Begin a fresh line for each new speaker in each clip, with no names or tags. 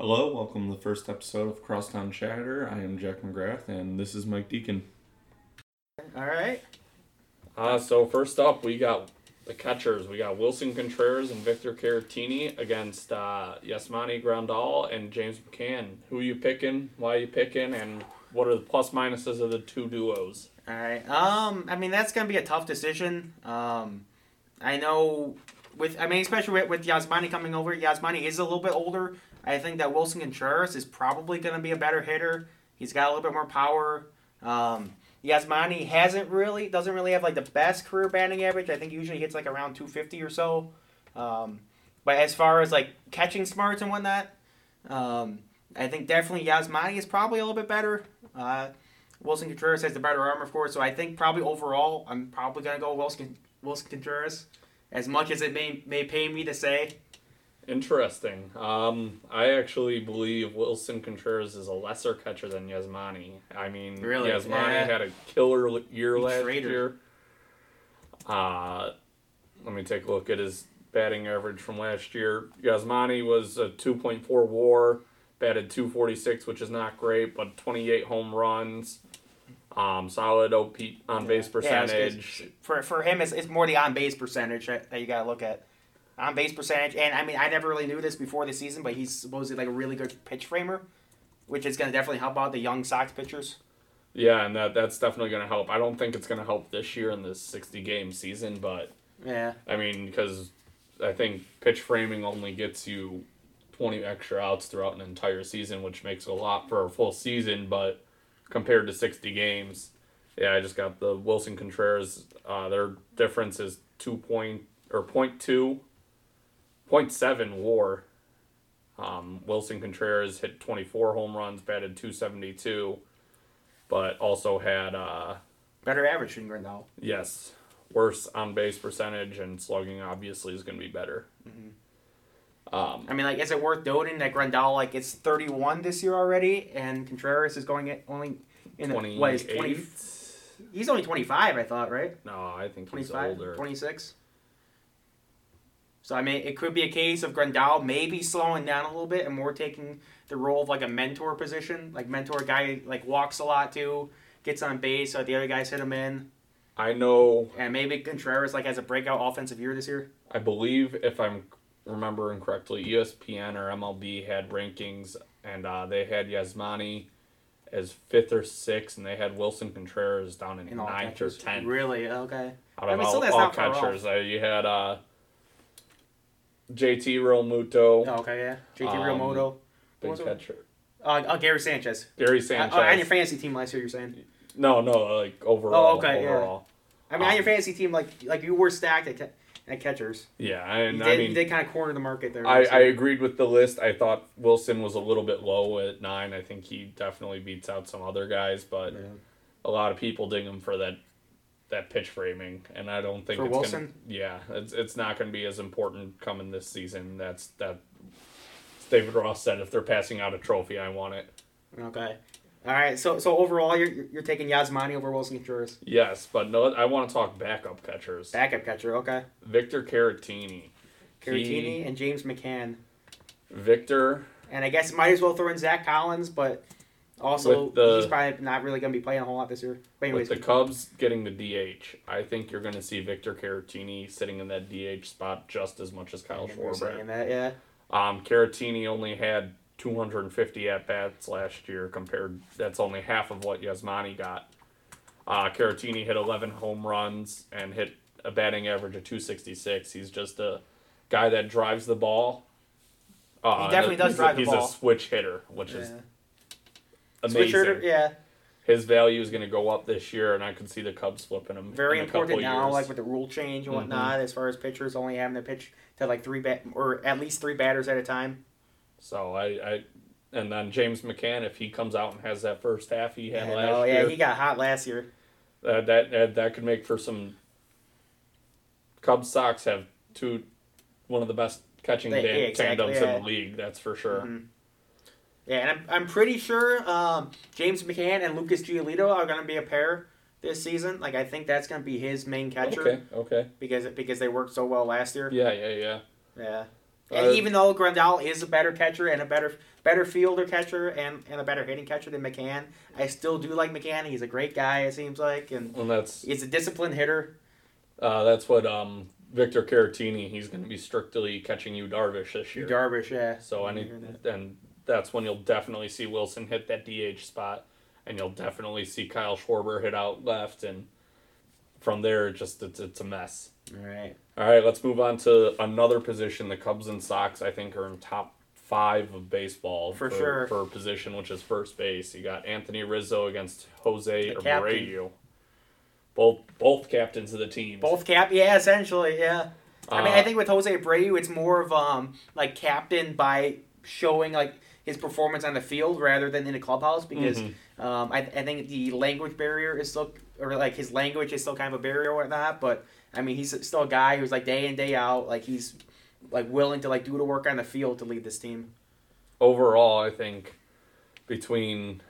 Hello, welcome to the first episode of Crosstown Chatter. I am Jack McGrath, and this is Mike Deacon.
All right.
Uh, so first up, we got the catchers. We got Willson Contreras and Victor Caratini against uh, Yasmani Grandal and James McCann. Who are you picking? Why are you picking? And what are the plus minuses of the two duos?
All right. Um, I mean that's gonna be a tough decision. Um, I know with I mean especially with, with Yasmani coming over. Yasmani is a little bit older. I think that Willson Contreras is probably gonna be a better hitter. He's got a little bit more power. Um, Yasmani hasn't really doesn't really have like the best career batting average. I think he usually hits like around 250 or so. Um, but as far as like catching smarts and whatnot, um, I think definitely Yasmani is probably a little bit better. Uh, Willson Contreras has the better arm, of course. So I think probably overall, I'm probably gonna go Willson Willson Contreras, as much as it may may pain me to say.
Interesting. Um, I actually believe Willson Contreras is a lesser catcher than Yasmani. I mean,
Really?
Yasmani
Yeah.
had a killer year
He
last
traded.
year. Uh, let me take a look at his batting average from last year. Yasmani was a 2.4 WAR, batted 246, which is not great, but 28 home runs. Um, solid OP on base
Yeah,
percentage.
it's- for for him, it's, it's more the on base percentage that that you gotta look at. On base percentage, and I mean, I never really knew this before the season, but he's supposedly like a really good pitch framer, which is gonna definitely help out the young Sox pitchers.
Yeah, and that that's definitely going to help. I don't think it's going to help this year in this 60 game season, but
Yeah,
I mean, because I think pitch framing only gets you 20 extra outs throughout an entire season, which makes a lot for a full season, but compared to 60 games, yeah, I just got the Willson Contreras. Uh, their difference is 2 point or point 0.2, 0.7 war. Um, Willson Contreras hit 24 home runs, batted 272, but also had, uh,
better average than Grandal.
Yes, worse on base percentage and slugging obviously is going to be better. Um,
I mean, like, is it worth noting that Grandal like it's 31 this year already, and Contreras is going at only in the, what is 20? He's only 25, I thought, right?
No, I think he's
25,
older.
26. So I mean, it could be a case of Grandal maybe slowing down a little bit and more taking the role of like a mentor position, like mentor guy like walks a lot too, gets on base, so the other guys hit him in,
I know,
and maybe Contreras like has a breakout offensive year this year.
I believe if I'm remembering correctly, ESPN or MLB had rankings and uh, they had Yasmani as fifth or sixth, and they had Willson Contreras down in,
In
ninth or tenth.
Really? Okay.
Out
I
of
mean,
all,
still that's
all
not far off.
catchers, uh, you had uh, JT Realmuto,
Oh, okay, yeah. JT
Um,
Realmuto.
big catcher.
Uh, uh, Gary Sanchez.
Gary
Uh,
Sanchez.
uh, on your fantasy team last year, you're saying?
No, no, like overall.
Oh, okay, yeah. I mean, on your
Um,
fantasy team, like like you were stacked at, at catchers.
Yeah,
You did,
I mean,
did kind of cornered the market there.
I, I agreed with the list. I thought Willson was a little bit low at nine. I think he definitely beats out some other guys, but
Yeah.
a lot of people ding him for that that pitch framing, and I don't think
For
it's
Willson?
Gonna, yeah, it's it's not going to be as important coming this season. That's that. David Ross said, "If they're passing out a trophy, I want it."
Okay. All right. So so overall, you're you're taking Yasmani over Willson Contreras.
Yes, but no, I want to talk backup catchers.
Backup catcher. Okay.
Victor Caratini.
Caratini
He-
and James McCann.
Victor
And I guess might as well throw in Zach Collins, but also
the-
he's probably not really going to be playing a whole lot this year. But anyways,
With the Cubs getting the DH, I think you're going to see Victor Caratini sitting in that DH spot just as much as Kyle
you were saying
Schwarber.
that, yeah.
Um, Caratini only had 250 at bats last year compared. That's only half of what Yasmani got. Uh, Caratini hit 11 home runs and hit a batting average of 266. He's just a guy that drives the ball. Uh,
He definitely does drive
a,
the
He's
ball.
He's a switch hitter, which is
yeah.
Amazing.
Switcher, yeah.
His value is going to go up this year, and I could see the Cubs flipping him.
Very
in a couple
important now,
years. Mm-hmm.
like with the rule change and whatnot, as far as pitchers only having to pitch to like three bat or at least three batters at a time.
So I, I, and then James McCann, if he comes out and has that first half he had
Yeah,
last
no, yeah,
year,
he got hot last year.
uh, that that that could make for some. Cubs Sox have two, one of the best catching
They-
dan-
yeah, exactly,
tandems
yeah.
in the league. That's for sure.
Mhm. Yeah, and I'm, I'm pretty sure um, James McCann and Lucas Giolito are going to be a pair this season. Like I think that's going to be his main catcher
Okay, okay,
because because they worked so well last year.
yeah, yeah, yeah.
Yeah. And
Uh,
even though Grandal is a better catcher and a better better fielder catcher and, and a better hitting catcher than McCann, I still do like McCann. He's a great guy, it seems like, and
and that's
he's a disciplined hitter.
uh, that's what um, Victor Caratini. He's going to be strictly catching Yu Darvish this year.
Darvish, yeah.
So
I
any and that's when you'll definitely see Willson hit that DH spot, and you'll definitely see Kyle Schwarber hit out left, and from there, just it's, it's a mess.
All right.
All right, let's move on to another position. The Cubs and Sox, I think, are in top five of baseball
For sure.
for a position, which is first base. You got Anthony Rizzo against Jose
The.
Abreu. Both both captains of the team.
Both cap, yeah, essentially, yeah. I mean,
Uh,
I think with Jose Abreu, it's more of um like captain by showing like his performance on the field rather than in the clubhouse because
Mhm.
um I, I think the language barrier is still or like his language is still kind of a barrier or whatnot. But I mean, he's still a guy who's like day in day out, like he's like willing to like do the work on the field to lead this team.
overall, I think between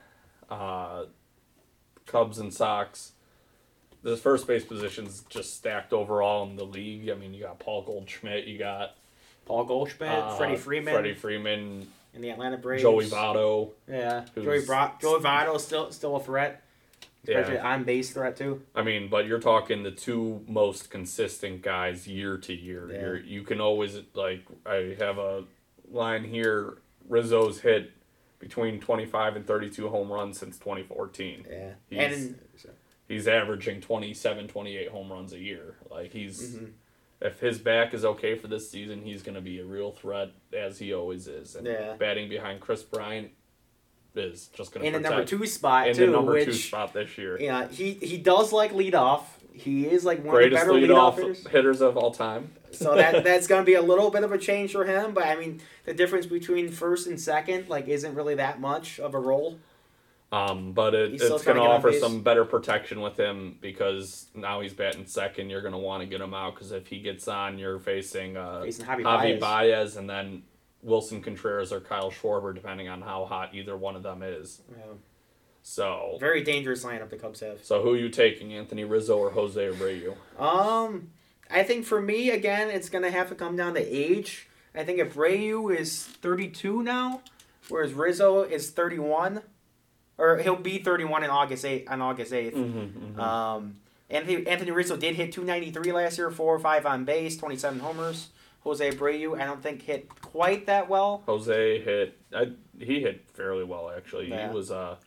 uh, Cubs and Sox, the first base position's just stacked overall in the league. I mean, you got Paul Goldschmidt, you got
Paul Goldschmidt,
uh,
Freddie Freeman,
Freddie Freeman,
in the Atlanta Braves,
Joey Votto.
yeah, Joey Bra- Joey Votto is still still a threat, especially
Yeah.
on base threat too.
I mean, but you're talking the two most consistent guys year to year.
Yeah.
You're, you can always like I have a line here. Rizzo's hit between 25 and 32 home runs since 2014.
Yeah,
He's-
and
he's averaging 27 28 home runs a year like he's
Mhm.
If his back is okay for this season he's going to be a real threat as he always is and
Yeah.
batting behind Kris Bryant is just going to
in the number two spot
in
too,
the number
which
two spot this year
yeah, he he does like lead off. He is like one
greatest
of the better
leadoff
leadoff hitters.
hitters of all time
So that that's gonna be a little bit of a change for him. But I mean, the difference between first and second like isn't really that much of a role.
Um, but it, it's going
to
to offer some better protection with him because now he's batting second you're going to want to get him out because if he gets on you're facing uh,
Facing Javy
Javy
Baez.
Baez and then Willson Contreras or Kyle Schwarber, depending on how hot either one of them is.
Yeah.
So,
Very dangerous lineup the Cubs have.
so who are you taking, Anthony Rizzo or Jose Abreu?
Um, I think for me again, it's gonna have to come down to age. I think if Abreu is 32 now, whereas Rizzo is 31, or he'll be 31 in August 8 on August 8th.
Mm-hmm,
Um, Anthony, Anthony Rizzo did hit 293 last year, four or five on base, 27 homers. Jose Abreu, I don't think hit quite that well.
Jose hit. I, he hit fairly well actually.
Yeah.
He was uh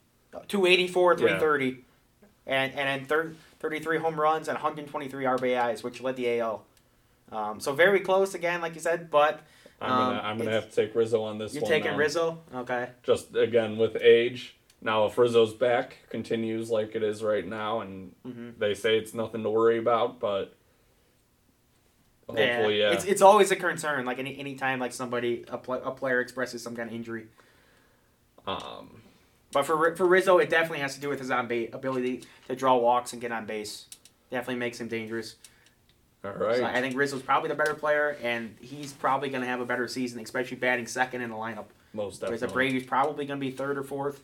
284,
Yeah.
330, and and then thir- 33 home runs and 123 RBIs, which led the AL. Um, so very close again, like you said, but
I'm gonna
Um,
I'm gonna have to take Rizzo on this
you're taking
then.
Rizzo. Okay.
Just again with age. Now if Rizzo's back continues like it is right now, and
hmm
they say it's nothing to worry about, but hopefully yeah.
It's, it's always a concern. Like any anytime like somebody a, pl- a player expresses some kind of injury.
um,
But for for Rizzo, it definitely has to do with his on base ability to draw walks and get on base. Definitely makes him dangerous.
all right.
So I think Rizzo's probably the better player, and he's probably going to have a better season, especially batting second in the lineup.
Most
Whereas
definitely.
Abreu's probably going to be third or fourth.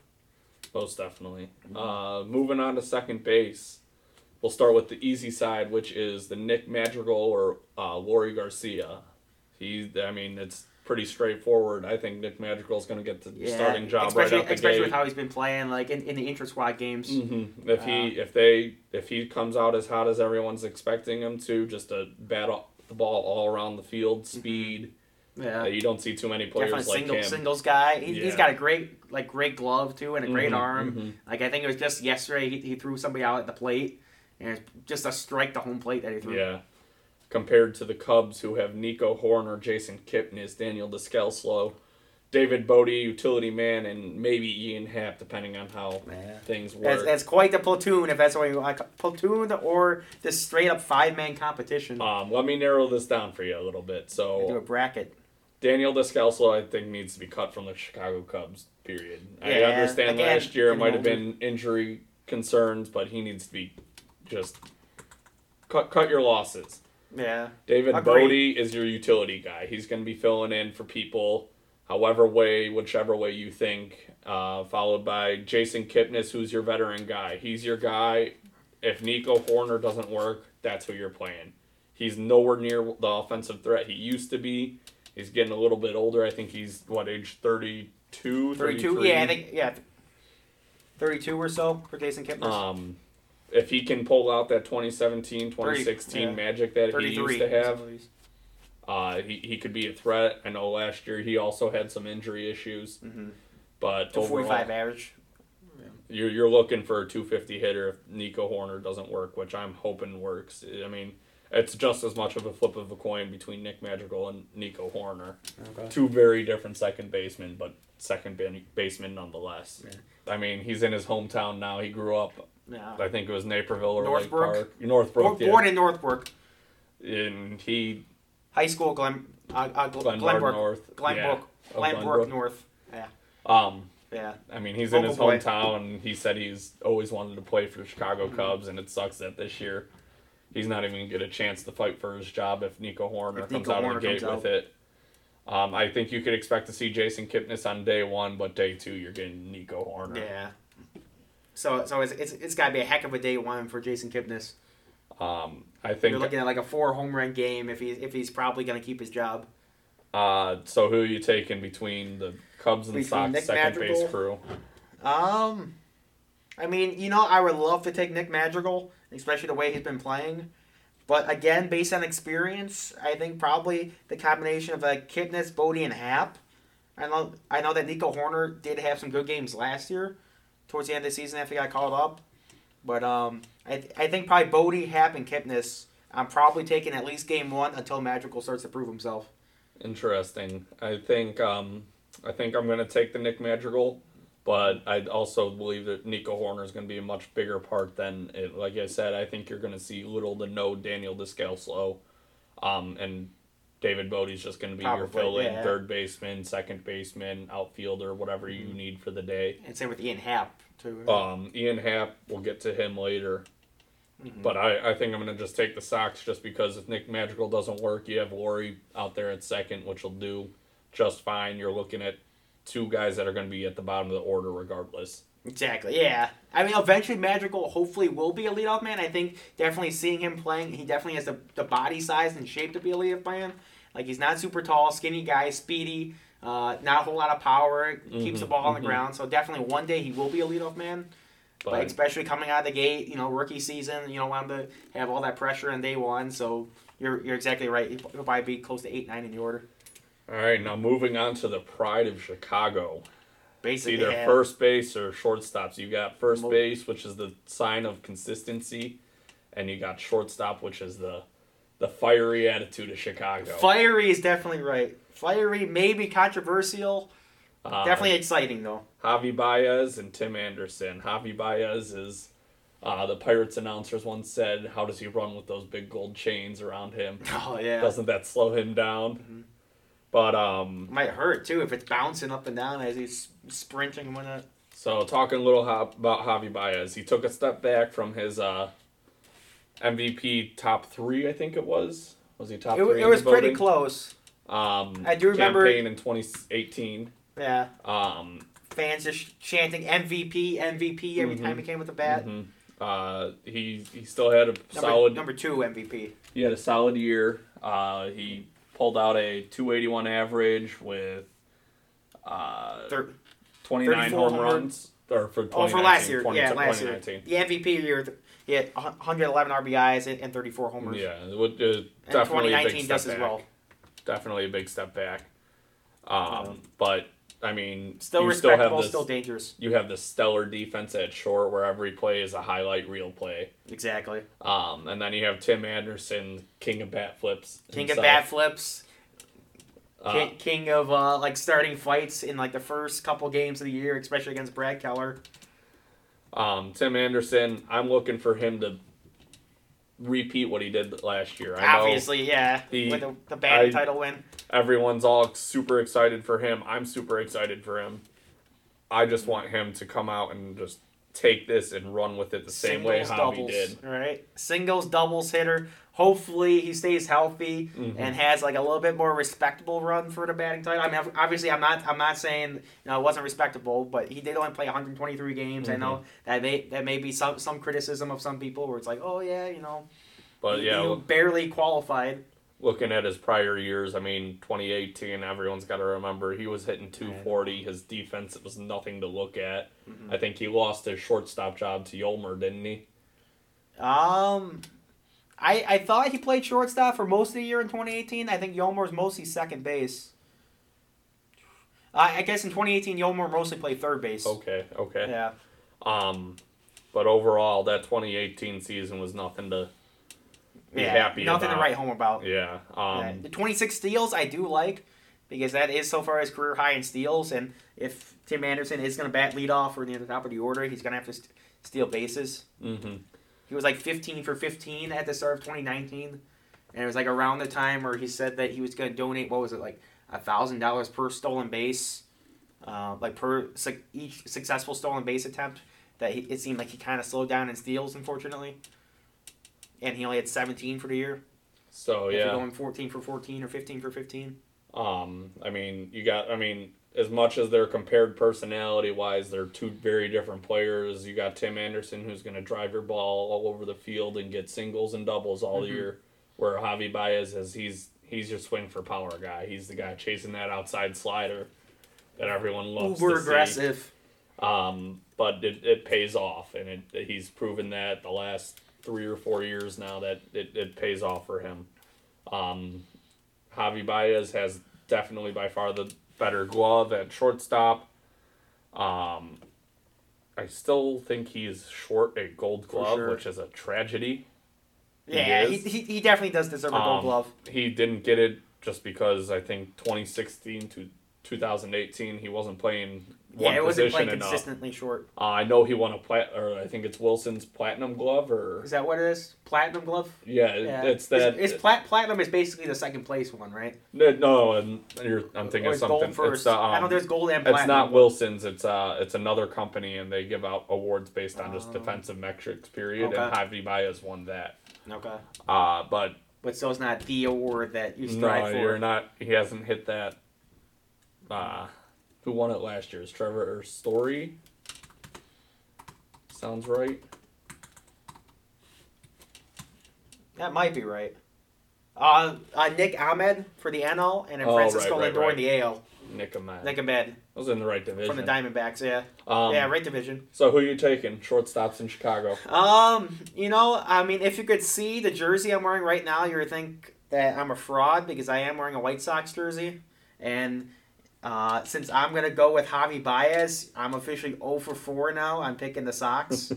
Most definitely. Uh, moving on to second base, we'll start with the easy side, which is the Nick Madrigal or uh, Leury Garcia. He, I mean, it's pretty straightforward. I think Nick Madrigal's going to get the
Yeah,
starting job right out the
especially
gate.
with how he's been playing, like in, in the inter squad games.
hmm If he, if they, if he comes out as hot as everyone's expecting him to, just to bat the ball all around the field, speed.
Yeah,
you don't see too many players
definitely
like
single,
him.
singles guy. He,
Yeah.
He's got a great like great glove too, and a great
Mhm,
arm.
mhm.
Like I think it was just yesterday he, he threw somebody out at the plate, and it's just a strike to home plate that he threw.
Yeah. Compared to the Cubs, who have Nico Hoerner, Jason Kipnis, Daniel Descalso, David Bote, utility man, and maybe Ian Happ, depending on how
Yeah.
things work.
That's, that's quite the platoon, if that's what you like. Platoon or this straight up five man competition.
um, let me narrow this down for you a little bit.
So do a bracket.
Daniel Descalso, I think, needs to be cut from the Chicago Cubs. Period. I understand
again,
last year it might have been injury concerns, but he needs to be just cut cut your losses.
Yeah.
David
Agreed.
Bote is your utility guy. He's going to be filling in for people, however way, whichever way you think. Uh, followed by Jason Kipnis, who's your veteran guy. He's your guy. If Nico Hoerner doesn't work, that's who you're playing. He's nowhere near the offensive threat he used to be. He's getting a little bit older. I think he's what age 32,
32.
33?
Yeah, I think yeah. 32 or so for Jason Kipnis.
Um, if he can pull out that 2017, 2016
yeah.
magic that he used to have,
some
uh, he, he could be a threat. I know last year he also had some injury issues,
Mhm.
but
To
overall,
45 average.
you're, you're looking for a 250 hitter if Nico Hoerner doesn't work, which I'm hoping works. I mean, it's just as much of a flip of a coin between Nick Madrigal and Nico Hoerner.
Okay.
Two very different second basemen, but second ba- baseman nonetheless.
Yeah.
I mean, he's in his hometown now. He grew up,
Yeah.
I think it was Naperville or Lake
Northbrook?
Park. Northbrook,
Born,
yeah.
born in Northbrook.
and he
High school, Glen, uh, uh, Gl-
Glenbrook
Glenbrook.
North.
Glenbrook.
Yeah. Oh,
Glenbrook
Glenbrook.
North. Yeah.
Um,
Yeah.
I mean, he's in his
boy.
hometown. and He said he's always wanted to play for the Chicago
Mm-hmm.
Cubs, and it sucks that this year he's not even gonna get a chance to fight for his job if Nico Hoerner
If
comes
Nico
out
Hoerner
of the gate with
out.
it. Um, I think you could expect to see Jason Kipnis on day one, but day two you're getting Nico Hoerner.
Yeah. So so it's it's, it's got to be a heck of a day one for Jason Kipnis.
Um, I think.
You're looking at like a four home run game if he's if he's probably going to keep his job.
uh, so who are you taking between the Cubs and
Between
Sox
Nick
second
Madrigal?
base crew?
Um, I mean, you know, I would love to take Nick Madrigal, especially the way he's been playing. But again, based on experience, I think probably the combination of like Kipnis, Bote, and Happ. I know I know that Nico Hoerner did have some good games last year, towards the end of the season after he got called up. But um, I I think probably Bote, Happ, and Kipnis. I'm probably taking at least game one until Madrigal starts to prove himself.
Interesting. I think um, I think I'm gonna take the Nick Madrigal, but I also believe that Nico Hoerner is gonna be a much bigger part than it. Like I said, I think you're gonna see little to no Daniel Descalso, um, and David Bote's just gonna be your fill-in
yeah.
third baseman, second baseman, outfielder, whatever you need for the day.
And same with Ian Happ too.
Um, Ian Happ, we'll get to him later.
Mhm.
But I, I think I'm going to just take the Sox just because if Nick Madrigal doesn't work, you have Leury out there at second, which will do just fine. You're looking at two guys that are going to be at the bottom of the order regardless.
Exactly. Yeah. I mean, eventually Madrigal hopefully will be a leadoff man. I think definitely seeing him playing, he definitely has the, the body size and shape to be a leadoff man. Like he's not super tall, skinny guy, speedy, uh, not a whole lot of power, keeps the
Mhm,
ball on the
mhm.
ground. So definitely one day he will be a leadoff man.
But
Like especially coming out of the gate, you know, rookie season, you don't want him to have all that pressure on day one. So you're you're exactly right. He'll probably be close to eight nine in the order.
All right, now moving on to the pride of Chicago.
Basically,
either first base or shortstops. You got first
Mo-
base, which is the sign of consistency, and you got shortstop, which is the the fiery attitude of Chicago.
Fiery is definitely right. Fiery, maybe controversial.
Uh,
Definitely exciting though.
Javy Baez and Tim Anderson. Javy Baez is, uh, the Pirates announcers once said, How does he run with those big gold chains around him?
Oh yeah.
Doesn't that slow him down?
Mhm.
But, um,
Might hurt too if it's bouncing up and down as he's sprinting and whatnot.
so talking a little ho- about Javy Baez, he took a step back from his uh, MVP top three, I think it was. Was he top
It,
three?
it was pretty close.
Um,
I do remember-
campaign in 2018.
Yeah.
Um,
Fans just chanting MVP, MVP every
Mhm.
time he came with the bat.
mhm. Uh, he he still had a
Number,
solid
number two MVP.
He had a solid year. Uh, he pulled out a 281 average with uh,
Thir-
29
34
home runs. Or for
oh, for last year.
20
Yeah, last year.
2019.
The MVP year, he had 111 RBIs and, and 34 homers.
Yeah, it
And
definitely a big step
does
back.
as well.
Definitely a big step back. Um,
Yeah.
But I mean,
Still
you still have
respectable,
this.
still dangerous.
you have the stellar defense at short, where every play is a highlight reel play.
Exactly.
Um, and then you have Tim Anderson, king of bat flips.
King
himself.
of bat flips.
Uh,
King, king of uh, like starting fights in like the first couple games of the year, especially against Brad Keller.
Um, Tim Anderson, I'm looking for him to repeat what he did last year. I know
Obviously, yeah,
he-
with the, the
I-
title win.
everyone's all super excited for him. I'm super excited for him. I just want him to come out and just take this and run with it the same way Javy
doubles,
did.
Right, singles, doubles hitter. Hopefully, he stays healthy
Mhm.
and has like a little bit more respectable run for the batting title. I mean, obviously, I'm not I'm not saying you know it wasn't respectable, but he did only play 123 games. I
Mm-hmm.
know that may that may be some some criticism of some people where it's like, oh yeah, you know,
But
you,
yeah,
you barely qualified.
looking at his prior years, I mean, 2018, everyone's got to remember he was hitting 240. His defense was nothing to look at.
Mm-hmm.
I think he lost his shortstop job to Yolmer, didn't he?
Um, I I thought he played shortstop for most of the year in 2018. I think Yolmer was mostly second base. I I guess in 2018, Yolmer mostly played third base.
Okay, okay.
Yeah.
Um, but overall, that 2018 season was nothing to be
yeah.
happy
Nothing
about.
to write home about.
Yeah.
Yeah.
Um,
The 26 steals I do like because that is so far his career high in steals. And if Tim Anderson is going to bat lead off or near the top of the order, he's going to have to st- steal bases.
hmm
He was like 15 for 15 at the start of 2019. And it was like around the time where he said that he was going to donate, what was it, like $1,000 per stolen base, uh, like per su- each successful stolen base attempt. That he, it seemed like he kind of slowed down in steals, unfortunately. And he only had 17 for the year.
So
If you're
yeah.
going 14 for 14 or 15 for 15.
Um, I mean, you got. I mean, as much as they're compared personality wise, they're two very different players. You got Tim Anderson, who's going to drive your ball all over the field and get singles and doubles all
Mhm.
year. Where Javy Baez is, he's he's your swing for power guy. He's the guy chasing that outside slider that everyone loves.
Uber aggressive.
Um, but it, it pays off, and it, he's proven that the last three or four years now that it, it pays off for him. Um, Javy Baez has definitely by far the better glove at shortstop. Um, I still think he's short a gold glove,
sure.
which is a tragedy.
Yeah, he, he, he definitely does deserve a gold
Um,
glove.
He didn't get it just because I think 2016 to 2018 he wasn't playing
Yeah, it wasn't
enough.
consistently short.
Uh, I know he won a plat, or I think it's Wilson's platinum glove, or
Is that what it is? Platinum glove?
yeah,
Yeah.
it's that.
It's, it's plat, platinum is basically the second place one, right?
no, no, I'm thinking
Or
of something.
gold first.
It's, uh,
I know
um,
there's gold and platinum.
it's not Wilson's. It's uh, it's another company, and they give out awards based on just
Oh.
defensive metrics. Period.
Okay.
And Javy Baez won that.
Okay.
Uh, but
But still, it's not the award that you
no,
strive for.
you're not. He hasn't hit that. Uh, who won it last year? Is Trevor Story? Sounds right.
That might be right. Uh, uh, Nick Ahmed for the NL and then
Oh,
Francisco
right, right,
Lindor
right.
in the AL.
Nick Ahmed.
Nick Ahmed
I was in the right division.
from the Diamondbacks, yeah.
Um,
yeah, right division.
So who you taking? Shortstops in Chicago.
Um, you know, I mean, if you could see the jersey I'm wearing right now, you would think that I'm a fraud because I am wearing a White Sox jersey. And uh, since I'm going to go with Javy Baez, I'm officially 0 for 4 now. I'm picking the Sox.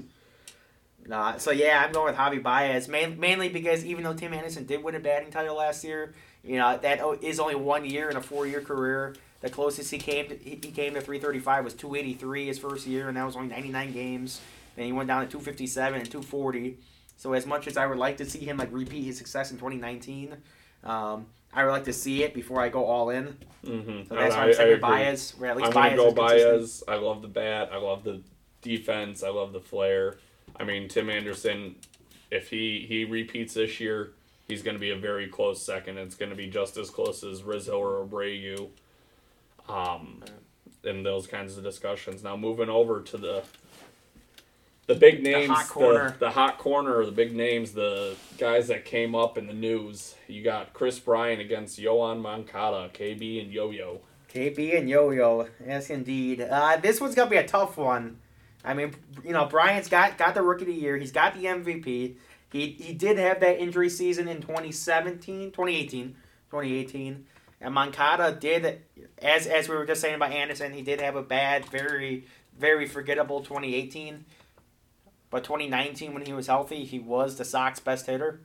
uh, so, yeah, I'm going with Javy Baez, main, mainly because even though Tim Anderson did win a batting title last year, you know, that is only one year in a four year career. The closest he came to, he he came to 335 was 283 his first year, and that was only 99 games. Then he went down to 257 and 240. So as much as I would like to see him like repeat his success in 2019, um, I would like to see it before I go all in.
Mm-hmm.
So that's why I'm saying Baez. Where at least
I'm
Baez
go. Baez. I love the bat. I love the defense. I love the flair. I mean, Tim Anderson. If he he repeats this year, he's going to be a very close second. It's going to be just as close as Rizzo or Abreu. Um, in those kinds of discussions. Now moving over to the the big names,
hot corner.
the hot corner, the big names, the guys that came up in the news. You got Kris Bryan against Yoán Moncada, KB and Yo Yo.
KB and Yo-Yo, yes indeed. Uh, this one's gonna be a tough one. I mean, you know, Bryant's got got the rookie of the year. He's got the MVP. He he did have that injury season in 2017, 2018, 2018. And Moncada did, as as we were just saying about Anderson, he did have a bad, very very forgettable 2018. But 2019, when he was healthy, he was the Sox best hitter.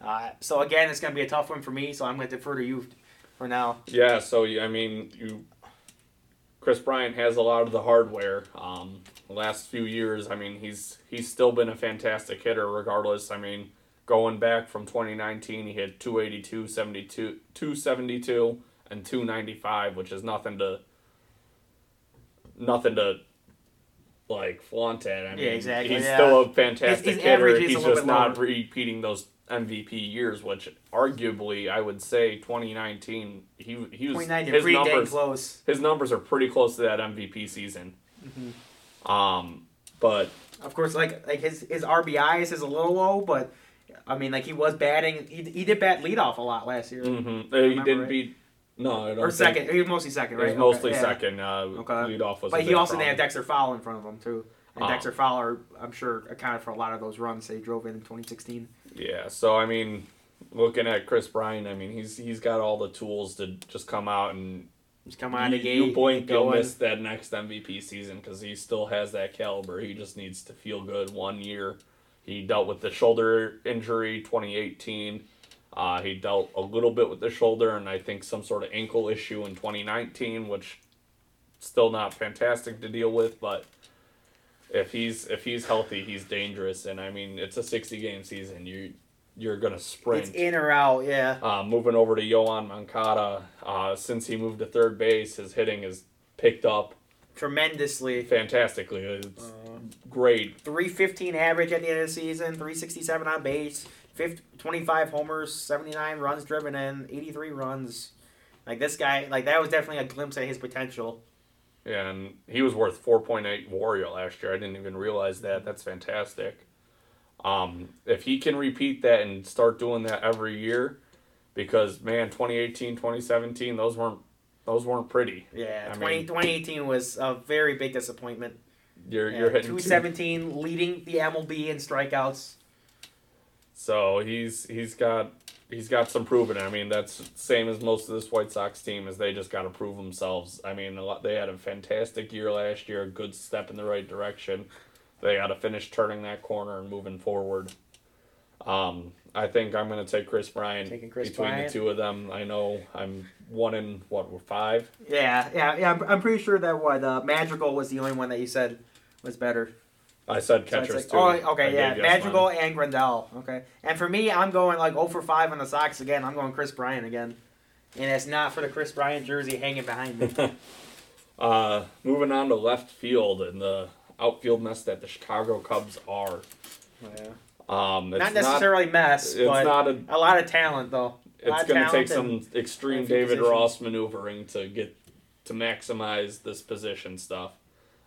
Uh, so again, it's gonna be a tough one for me. So I'm gonna defer to you for now.
Yeah, so I mean, you Kris Bryant has a lot of the hardware. Um, the last few years, I mean, he's he's still been a fantastic hitter regardless. I mean, going back from 2019, he hit 282, 72, 272 and 295, which is nothing to nothing to like flaunt at. I mean,
Yeah, exactly,
he's
yeah.
still a fantastic
His- his
hitter. He's just not
lower.
repeating those MVP years, which arguably I would say 2019 he he was
2019,
his numbers
close.
his numbers are pretty close to that MVP season.
Mm-hmm.
Um, but
Of course, like like his his RBIs is a little low, but I mean, like he was batting. He, he did bat leadoff a lot last year.
Mm-hmm. He didn't
right?
beat. No, I don't.
Or second. He was mostly second, right?
was mostly
Okay, yeah.
second. Uh,
Okay.
Leadoff was. a
But he also
problem.
had Dexter Fowler in front of him too. And
Oh.
Dexter Fowler, I'm sure, accounted for a lot of those runs they drove in in 2016.
Yeah, so I mean, looking at Kris Bryant, I mean, he's he's got all the tools to just come out and
Just come out of
you,
the gate.
you you'll miss that next MVP season because he still has that caliber. He just needs to feel good one year. He dealt with the shoulder injury 2018. Uh, he dealt a little bit with the shoulder and I think some sort of ankle issue in 2019, which still not fantastic to deal with, but if he's if he's healthy, he's dangerous. And I mean, it's a 60 game season. You you're gonna sprint.
It's in or out, yeah.
Uh, moving over to Yoán Moncada, uh, since he moved to third base, his hitting has picked up
Tremendously.
fantastically. It's
Uh,
great.
315 average at the end of the season, 367 on base, 50, 25 homers, 79 runs driven in, 83 runs. Like this guy, like that was definitely a glimpse at his potential.
Yeah, And he was worth 4.8 Warrior last year. I didn't even realize that. That's fantastic. Um, if he can repeat that and start doing that every year, because man, 2018, 2017, those weren't those weren't pretty.
Yeah,
I
20,
mean-
2018 was a very big disappointment.
You're you're hitting two-
217, leading the MLB in strikeouts.
So he's he's got he's got some proving. I mean, that's same as most of this White Sox team is they just got to prove themselves. I mean, a lot, they had a fantastic year last year, a good step in the right direction. They got to finish turning that corner and moving forward. Um, I think I'm going to take Kris Bryant
Kris
between
Bryant.
the two of them. I know I'm one in what we're five.
Yeah, yeah, yeah. I'm, I'm pretty sure that what uh, Madrigal was the only one that you said was better.
I said
So
catchers
like-
too.
oh,
I
okay, yeah,
gave
Madrigal and Grandal. Okay, and for me, I'm going like 0 for 5 on the Sox again. I'm going Kris Bryant again, and it's not for the Kris Bryant jersey hanging behind me.
Uh, moving on to left field and the outfield mess that the Chicago Cubs are.
Yeah.
Um, it's
not necessarily mess,
It's
but
not a.
a lot of talent though.
It's going to take some extreme
and a few
David
positions.
Ross maneuvering to get to maximize this position stuff.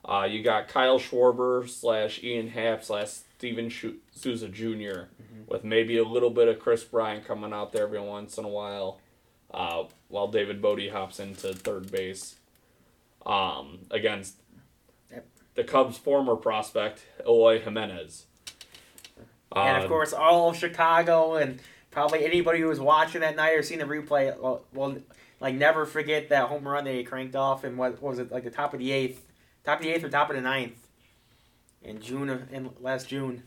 Uh, you got Kyle Schwarber slash Ian Happ slash Steven Souza junior
Mm-hmm.
with maybe a little bit of Kris Bryant coming out there every once in a while, uh, while David Bote hops into third base. Um, against
Yep.
the Cubs' former prospect Eloy Jimenez.
and of course all of Chicago and probably anybody who was watching that night or seen the replay will, will like never forget that home run he cranked off and what, what was it like the top of the eighth, top of the eighth or top of the ninth, in June of in last June.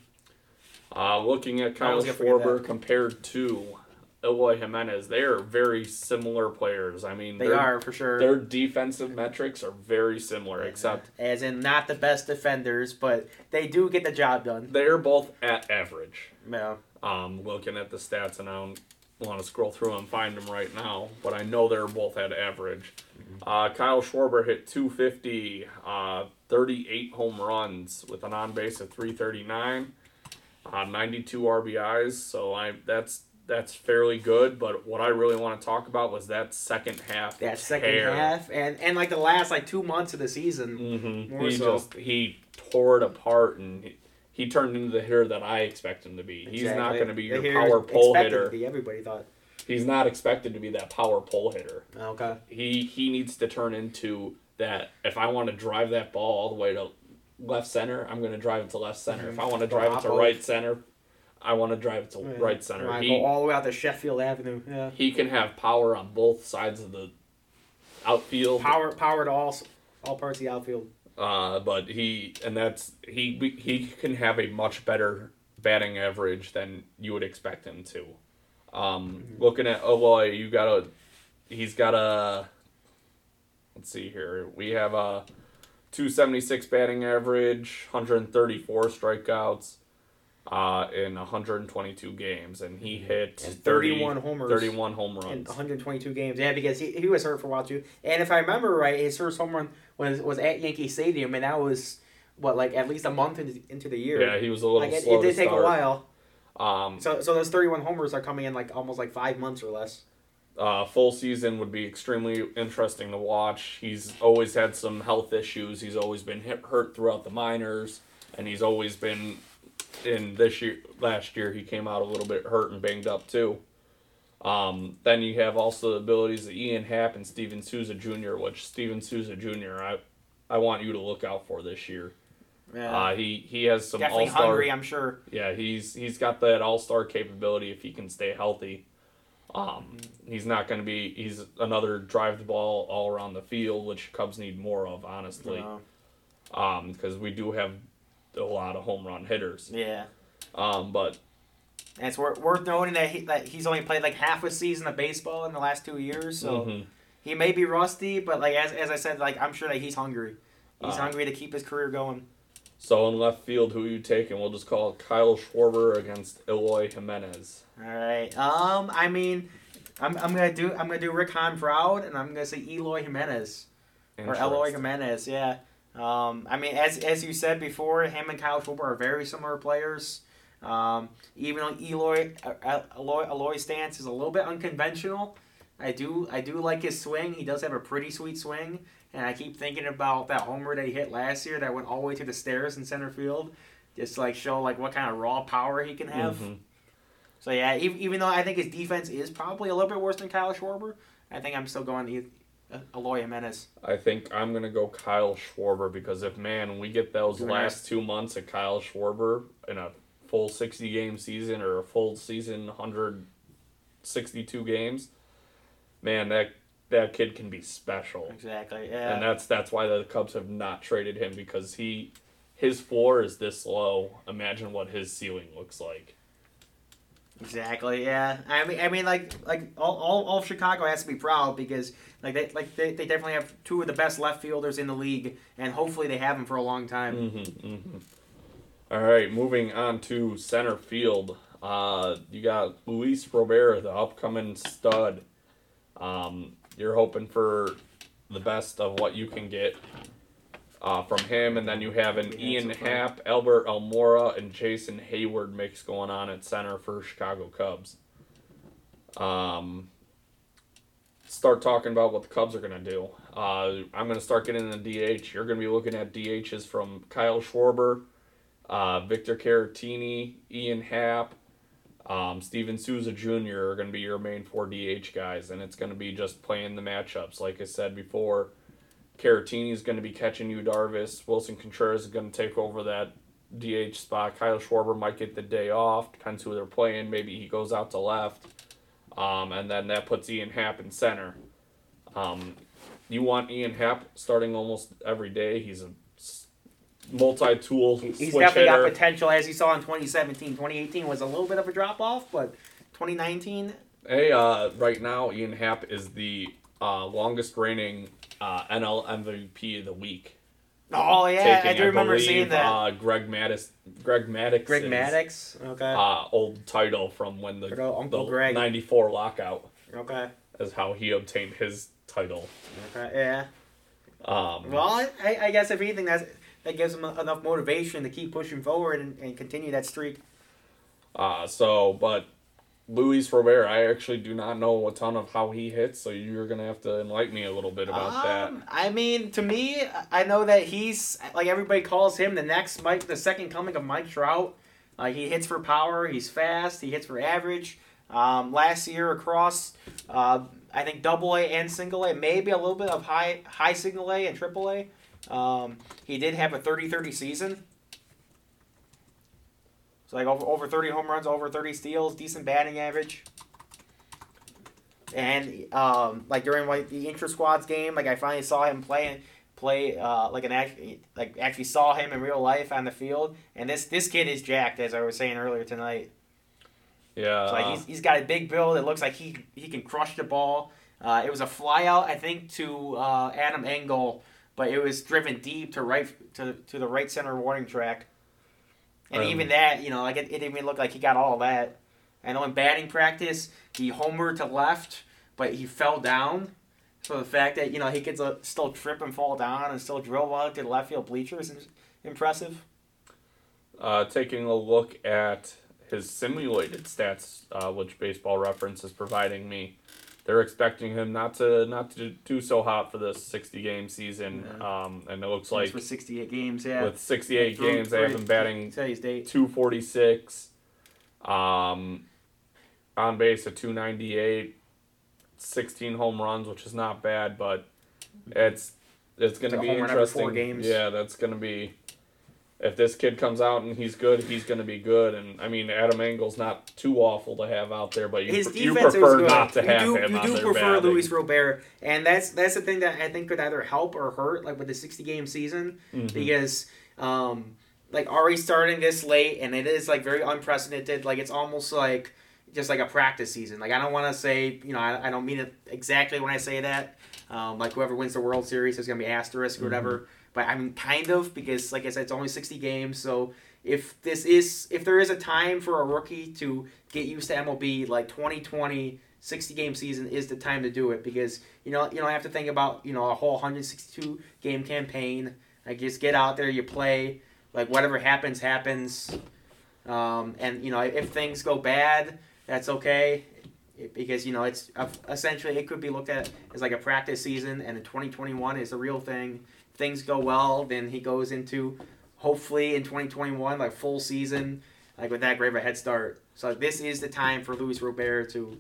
Uh, looking at Kyle Schwarber compared to Eloy Jimenez, they are very similar players. I mean,
They are for sure.
Their defensive metrics are very similar, except
as in not the best defenders, but they do get the job done.
they're both at average.
Yeah.
Um, looking at the stats, and I don't want to scroll through and find them right now, but I know they're both at average. Uh, Kyle Schwarber hit 250, uh, 38 home runs with an on base of 339, uh, 92 RBIs. So I that's that's fairly good. But what I really want to talk about was that second half.
That second
tear.
half and and like the last like two months of the season.
Mm-hmm.
More
he
so.
just he tore it apart and he, he turned into the hitter that I expect him to be. He's not going to be your
The
power
expected
hitter.
Everybody thought.
He's not expected to be that power pull hitter.
Okay.
He he needs to turn into that. If I want to drive that ball all the way to left center, I'm going to drive it to left center. If I want to drive it to right center, I want to drive it to
Yeah.
right center. He
go all the way out to Sheffield Avenue. Yeah.
he can have power on both sides of the outfield.
Power power to all all parts of the outfield.
Uh, but he and that's he he can have a much better batting average than you would expect him to. Um, looking at Eloy, you got a he's got a let's see here. We have a 276 batting average, 134 strikeouts uh, in 122 games, and he hit
And
30
31 homers
31 home
in
runs.
122 games. Yeah, because he, he was hurt for a while too. And if I remember right, his first home run was was at Yankee Stadium, and that was what like at least a month into, into the year.
Yeah, he was a little
like it, it did
to
take
start.
a while.
Um,
So so those 31 homers are coming in like almost like five months or less.
uh, full season would be extremely interesting to watch. He's always had some health issues. He's always been hit, hurt throughout the minors, and he's always been in this year, last year, he came out a little bit hurt and banged up too. Um, then you have also the abilities of Ian Happ and Steven Souza Jr., which Steven Souza Jr. I, I want you to look out for this year.
Yeah.
Uh, he he has some
Definitely
all star.
hungry, I'm sure.
Yeah, he's he's got that all star capability if he can stay healthy. Um, he's not going to be. He's another drive the ball all around the field, which Cubs need more of, honestly.
Uh,
Um, because we do have a lot of home run hitters.
yeah.
Um, but
And it's worth, worth noting that, he, that he's only played like half a season of baseball in the last two years, so
mhm.
he may be rusty, but like as, as I said, like I'm sure that he's hungry. He's
Uh,
hungry to keep his career going.
So in left field, who you taking? We'll just call it Kyle Schwarber against Eloy Jimenez.
All right. Um, I mean, I'm, I'm gonna do I'm gonna do Rick Hahn proud, and I'm gonna say Eloy Jimenez or Eloy Jimenez. Yeah. Um, I mean, as as you said before, him and Kyle Schwarber are very similar players. Um, even though Eloy uh, Eloy Eloy's stance is a little bit unconventional, I do I do like his swing. He does have a pretty sweet swing, and I keep thinking about that homer he hit last year that went all the way to the stairs in center field, just to, like show like what kind of raw power he can have.
Mhm.
So yeah, even, even though I think his defense is probably a little bit worse than Kyle Schwarber, I think I'm still going to uh, Eloy Jimenez.
I think I'm gonna go Kyle Schwarber because if man, we get those
You're
last two months of Kyle Schwarber in a full 60 game season or a full season 162 games, man, that that kid can be special.
Exactly. Yeah.
And that's that's why the Cubs have not traded him because he his floor is this low. Imagine what his ceiling looks like.
Exactly. Yeah. I mean, I mean, like, like all, all, all of Chicago has to be proud because, like, they, like they, they definitely have two of the best left fielders in the league, and hopefully they have them for a long time.
Mm-hmm, mm-hmm. All right, moving on to center field. Uh, you got Luis Robert, the upcoming stud. Um, you're hoping for the best of what you can get uh, from him, and then you have an Ian. Happ, Albert Almora, and Jason Heyward mix going on at center for Chicago Cubs. Um, start talking about what the Cubs are going to do. Uh, I'm going to start getting in the DH. You're going to be looking at DHs from Kyle Schwarber, uh, Victor Caratini, Ian Happ, um, Steven Souza Jr. are going to be your main four DH guys, and it's going to be just playing the matchups. Like I said before, Caratini is going to be catching Yu, Darvish. Willson Contreras is going to take over that DH spot. Kyle Schwarber might get the day off. Depends who they're playing. Maybe he goes out to left. Um, and then that puts Ian Happ in center. Um, you want Ian Happ starting almost every day. He's a multi-tool
He's definitely
hitter.
got potential, as you saw in 2017. 2018 was a little bit of a drop off, but 2019,
Hey, uh, right now Ian Happ is the uh, longest reigning uh, NL MVP of the week.
oh yeah, I do remember
believe,
seeing that.
Uh, Greg Mattis, Greg Maddux,
Greg Maddux. Okay.
uh, old title from when the,
Uncle
the
Greg.
'94 lockout
okay.
is how he obtained his title.
Okay. Yeah.
Um,
Well, I, I guess if anything, that's that gives him enough motivation to keep pushing forward and, and continue that streak.
uh, so, but Luis Robert, I actually do not know a ton of how he hits, so you're gonna have to enlighten me a little bit about that.
Um, I mean, to me, I know that he's like everybody calls him the next Mike, the second coming of Mike Trout. Uh, he hits for power. He's fast. He hits for average. Um, last year across, uh, I think Double A and Single A, maybe a little bit of high high Single A and Triple A. Um, he did have a 30-30 season. So like over, over 30 home runs, over 30 steals, decent batting average. And um, like during like the intra squads game, like I finally saw him play play uh, like an act, like actually saw him in real life on the field. And this this kid is jacked, as I was saying earlier tonight.
Yeah,
So like he's, he's got a big build. It looks like he he can crush the ball. Uh, it was a flyout, I think, to uh, Adam Engel, but it was driven deep to right to, to the right center warning track. And
Um,
even that, you know, like it, it didn't even look like he got all of that. I know in batting practice he homered to left, but he fell down. So the fact that you know he could uh, still trip and fall down and still drill well to the left field bleachers is impressive.
uh, taking a look at his simulated stats, uh, which Baseball Reference is providing me. They're expecting him not to not to do so hot for this 60 game season. Um, and it looks like
with 68 games, yeah.
with 68
Through-
games, they have him batting
date.
246, um, on base at 298, 16 home runs, which is not bad, but it's it's going to be
home run every
interesting.
four games.
Yeah, that's going to be. If this kid comes out and he's good, he's going to be good. And I mean, Adam Engel's not too awful to have out there, but you,
His
you prefer not to
you
have
do,
him
You do prefer
batting.
Luis Robert, and that's that's the thing that I think could either help or hurt, like with the 60 game season,
Mhm.
because um, like already starting this late, and it is like very unprecedented. Like it's almost like just like a practice season. Like I don't want to say, you know, I, I don't mean it exactly when I say that. Um, like whoever wins the World Series is gonna be asterisk or whatever. But I mean, kind of because, like I said, it's only 60 games. So if this is, if there is a time for a rookie to get used to MLB, like 2020 60 game season is the time to do it because you know you don't have to think about you know a whole 162 game campaign. Like just get out there, you play. Like whatever happens, happens. Um, and you know if things go bad, that's okay because you know it's uh, essentially it could be looked at as like a practice season, and in 2021 is the real thing. Things go well, then he goes into hopefully in 2021 like full season, like with that great of a head start. So this is the time for Luis Robert to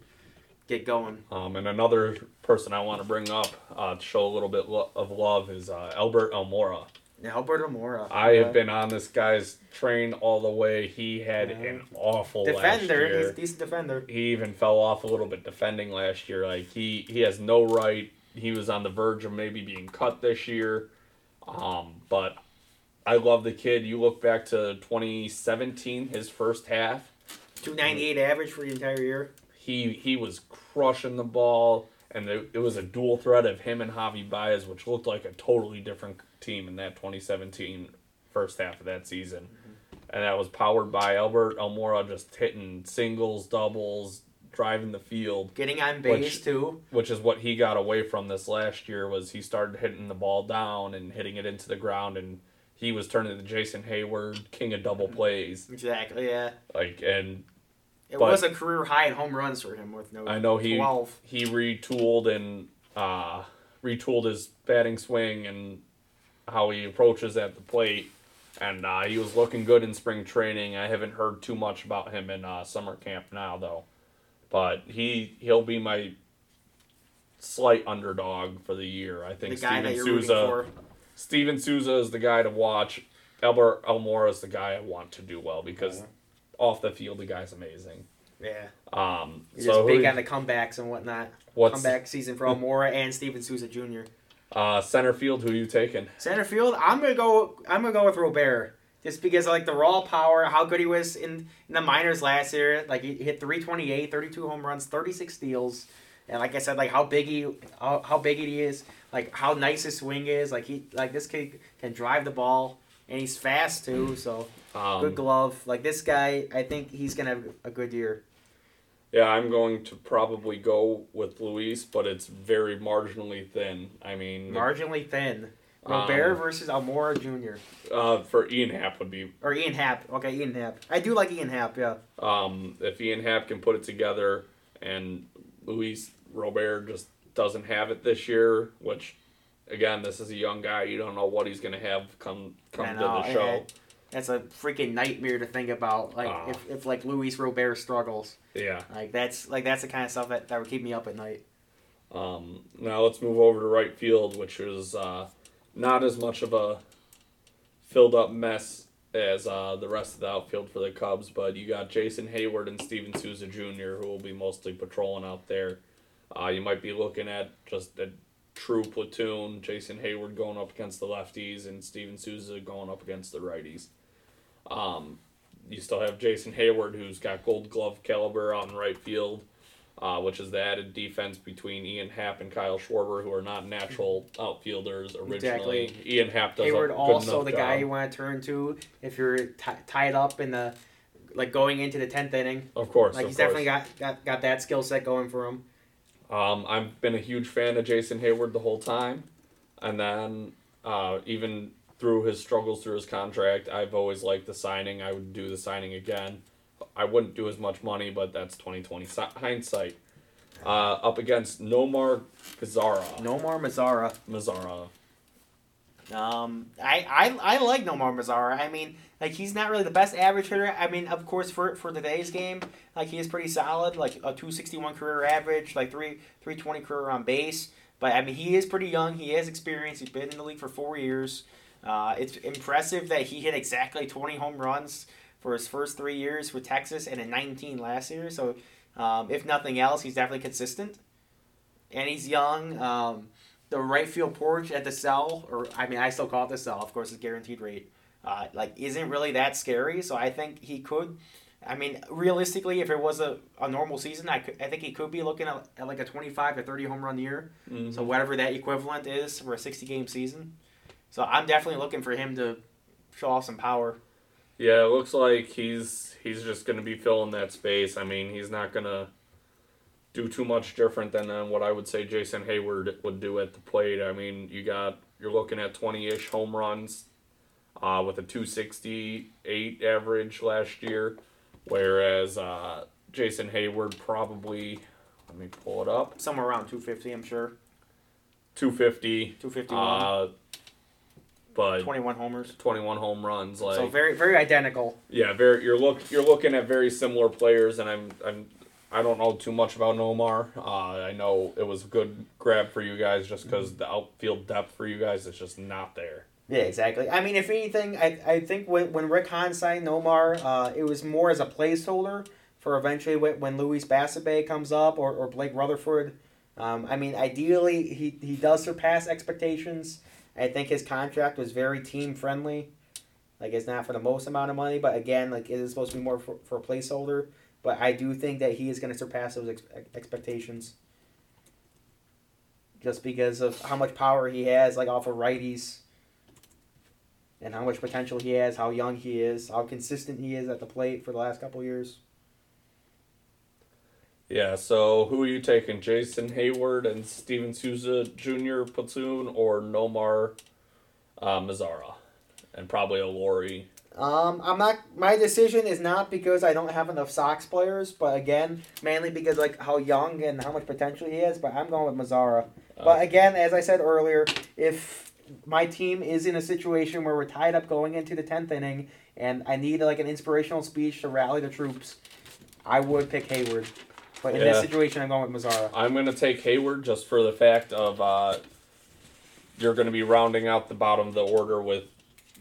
get going.
Um, and another person I want to bring up uh, to show a little bit lo- of love is uh, Albert Almora.
Yeah, Albert Almora.
I have been on this guy's train all the way. He had
Yeah.
an awful
defender. He's a decent defender.
He even fell off a little bit defending last year. Like he he has no right. He was on the verge of maybe being cut this year. Um, but I love the kid. You look back to 2017, his first half.
298 average for the entire year.
He he was crushing the ball, and it, it was a dual threat of him and Javy Baez, which looked like a totally different team in that 2017 first half of that season. And that was powered by Albert Almora just hitting singles, doubles, driving the field,
Getting on base
Which-
too.
which is what he got away from this last year was he started hitting the ball down and hitting it into the ground and he was turning to Jason Heyward, king of double plays.
Exactly. Yeah.
Like and
It was a career high in home runs for him with no.
I know he
12.
he retooled and uh, retooled his batting swing and how he approaches at the plate. And uh, he was looking good in spring training. I haven't heard too much about him in uh, summer camp now, though. But he he'll be my slight underdog for the year. I
The
think
guy that
Steven
you're rooting
Souza.
for.
Steven Souza is the guy to watch. Albert Almora is the guy I want to do well because off the field the guy's amazing.
Yeah.
Um,
He's
so
just big on the comebacks and whatnot.
what's
Comeback season for Almora and Steven Souza Jr.
Uh, center field, who are you taking?
Center field, I'm gonna go. I'm gonna go with Robert, just because like the raw power, how good he was in, in the minors last year. Like he hit 328, 32 home runs, 36 steals, and like I said, like how big he, how, how big he is, like how nice his swing is. Like he, like this kid can drive the ball, and he's fast too. So
Um,
good glove. Like this guy, I think he's gonna have a good year.
yeah, I'm going to probably go with Luis, but it's very marginally thin. I mean,
Marginally thin. Robert
Um,
versus Almora Jr.
uh, for Ian Happ would be
or Ian Happ. Okay, Ian Happ. I do like Ian Happ. Yeah.
um, if Ian Happ can put it together, and Luis Robert just doesn't have it this year, which again, this is a young guy. You don't know what he's going to have come come to the show.
That's a freaking nightmare to think about. Like
Ah.
if, if like Luis Robert struggles,
Yeah.
like that's like that's the kind of stuff that, that would keep me up at night.
Um, now let's move over to right field, which is uh, not as much of a filled up mess as uh, the rest of the outfield for the Cubs, but you got Jason Heyward and Steven Souza Jr., who will be mostly patrolling out there. Uh, you might be looking at just a true platoon Jason Heyward going up against the lefties and Steven Souza going up against the righties. Um, you still have Jason Heyward, who's got gold glove caliber out in right field uh, which is the added defense between Ian Happ and Kyle Schwarber, who are not natural outfielders originally.
Exactly.
Ian Happ does
Heyward
a good
also the
job.
guy you want to turn to if you're t- tied up in the like going into the tenth inning.
Of course,
Like
of
he's
course.
definitely got, got got that skill set going for him.
Um, I've been a huge fan of Jason Heyward the whole time, and then uh, even through his struggles through his contract, I've always liked the signing. I would do the signing again. I wouldn't do as much money, but that's twenty twenty hindsight. Uh, up against Nomar Pizarra.
Nomar Mazara.
Mazara.
Um, I, I I like Nomar Mazara. I mean, like he's not really the best average hitter. I mean, of course, for for today's game, like he is pretty solid. Like a two sixty one career average, like three three twenty career on base. But I mean, he is pretty young. He has experience. He's been in the league for four years. Uh, it's impressive that he hit exactly twenty home runs for his first three years with Texas and a nineteen last year. So, um, if nothing else, he's definitely consistent. And he's young. Um, the right field porch at the cell, or I mean, I still call it the cell. Of course, it's guaranteed rate. Uh, like, isn't really that scary. So I think he could. I mean, realistically, if it was a, a normal season, I, could, I think he could be looking at, at like a 25 to 30 home run year.
Mhm.
So whatever that equivalent is for a 60 game season. So I'm definitely looking for him to show off some power.
Yeah, it looks like he's he's just going to be filling that space. I mean, he's not going to do too much different than uh, what I would say Jason Heyward would do at the plate. I mean, you got you're looking at 20-ish home runs uh, with a 268 average last year, whereas uh, Jason Heyward probably let me pull it up
Somewhere around 250, I'm sure.
250
251.
But
21 homers.
21 home runs like
so very very identical.
Yeah, very. You're look. You're looking at very similar players, and I'm. I'm. I don't know too much about Nomar. Uh, I know it was a good grab for you guys just because the outfield depth for you guys is just not there.
Yeah, exactly. I mean, if anything, I, I think when, when Rick Hahn signed Nomar, uh, it was more as a placeholder for eventually when, when Luis Basabe comes up or, or Blake Rutherford. Um, I mean, ideally, he, he does surpass expectations. I think his contract was very team friendly. Like, it's not for the most amount of money, but again, like, it is supposed to be more for, for a placeholder. But I do think that he is going to surpass those ex- expectations. Just because of how much power he has, like, off of righties and how much potential he has, how young he is, how consistent he is at the plate for the last couple years.
Yeah. So who are you taking, Jason Heyward and Steven Souza Jr. platoon, or Nomar uh, Mazara, and probably a Leury?
Um, I'm not. My decision is not because I don't have enough Sox players, but again, mainly because like how young and how much potential he has. But I'm going with Mazara. But again, as I said earlier, if my team is in a situation where we're tied up going into the tenth inning, and I need like an inspirational speech to rally the troops, I would pick Heyward. But in this
Yeah.
situation, I'm going with Mazara.
I'm gonna take Heyward just for the fact of uh, you're gonna be rounding out the bottom of the order with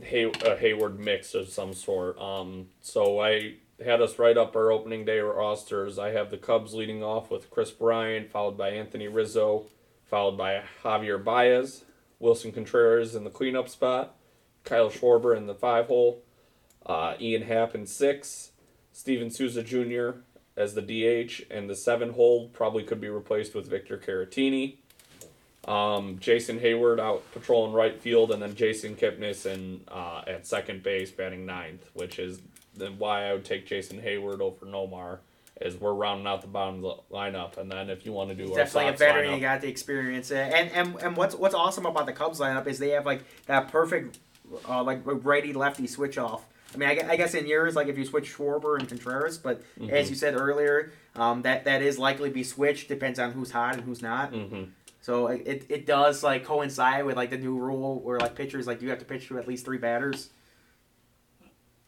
Hay- a Heyward mix of some sort. Um, so I had us write up our opening day rosters. I have the Cubs leading off with Kris Bryant, followed by Anthony Rizzo, followed by Javier Baez, Willson Contreras in the cleanup spot, Kyle Schwarber in the five hole, uh, Ian Happ in six, Steven Souza Jr. as the DH, and the seven hole probably could be replaced with Victor Caratini. Um, Jason Heyward out patrolling right field, and then Jason Kipnis in, uh, at second base batting ninth, which is then why I would take Jason Heyward over Nomar. Is we're rounding out the bottom of the lineup, and then if you want to do our
Definitely a veteran.
lineup,
You got the experience, and and and what's what's awesome about the Cubs lineup is they have like that perfect, uh, like righty lefty switch off. I mean, I, I guess in years, like if you switch Schwarber and Contreras, but as you said earlier, um, that that is likely be switched. Depends on who's hot and who's not.
hmm
So it, it, does like coincide with like the new rule where like pitchers like you have to pitch to at least three batters.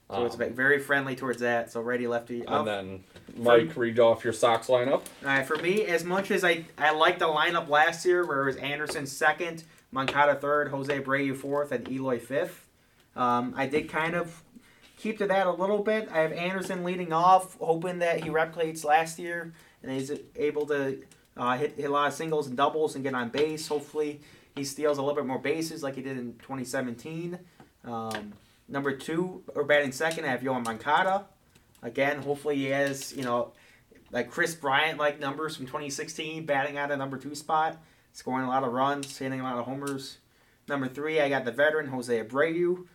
So it's
Um,
ve- very friendly towards that. So righty lefty.
and then Mike read off your Sox lineup.
All right, for me, as much as I I liked the lineup last year, where it was Anderson second, Moncada third, Jose Abreu fourth, and Eloy fifth, um, I did kind of keep to that a little bit. I have Anderson leading off, hoping that he replicates last year and he's able to uh, hit, hit a lot of singles and doubles and get on base. Hopefully, he steals a little bit more bases like he did in 2017. Um, number two, or batting second, I have Yoán Moncada. Again, hopefully he has, you know, like Kris Bryant like numbers from 2016, batting out of number two spot, scoring a lot of runs, hitting a lot of homers. Number three, I got the veteran Jose Abreu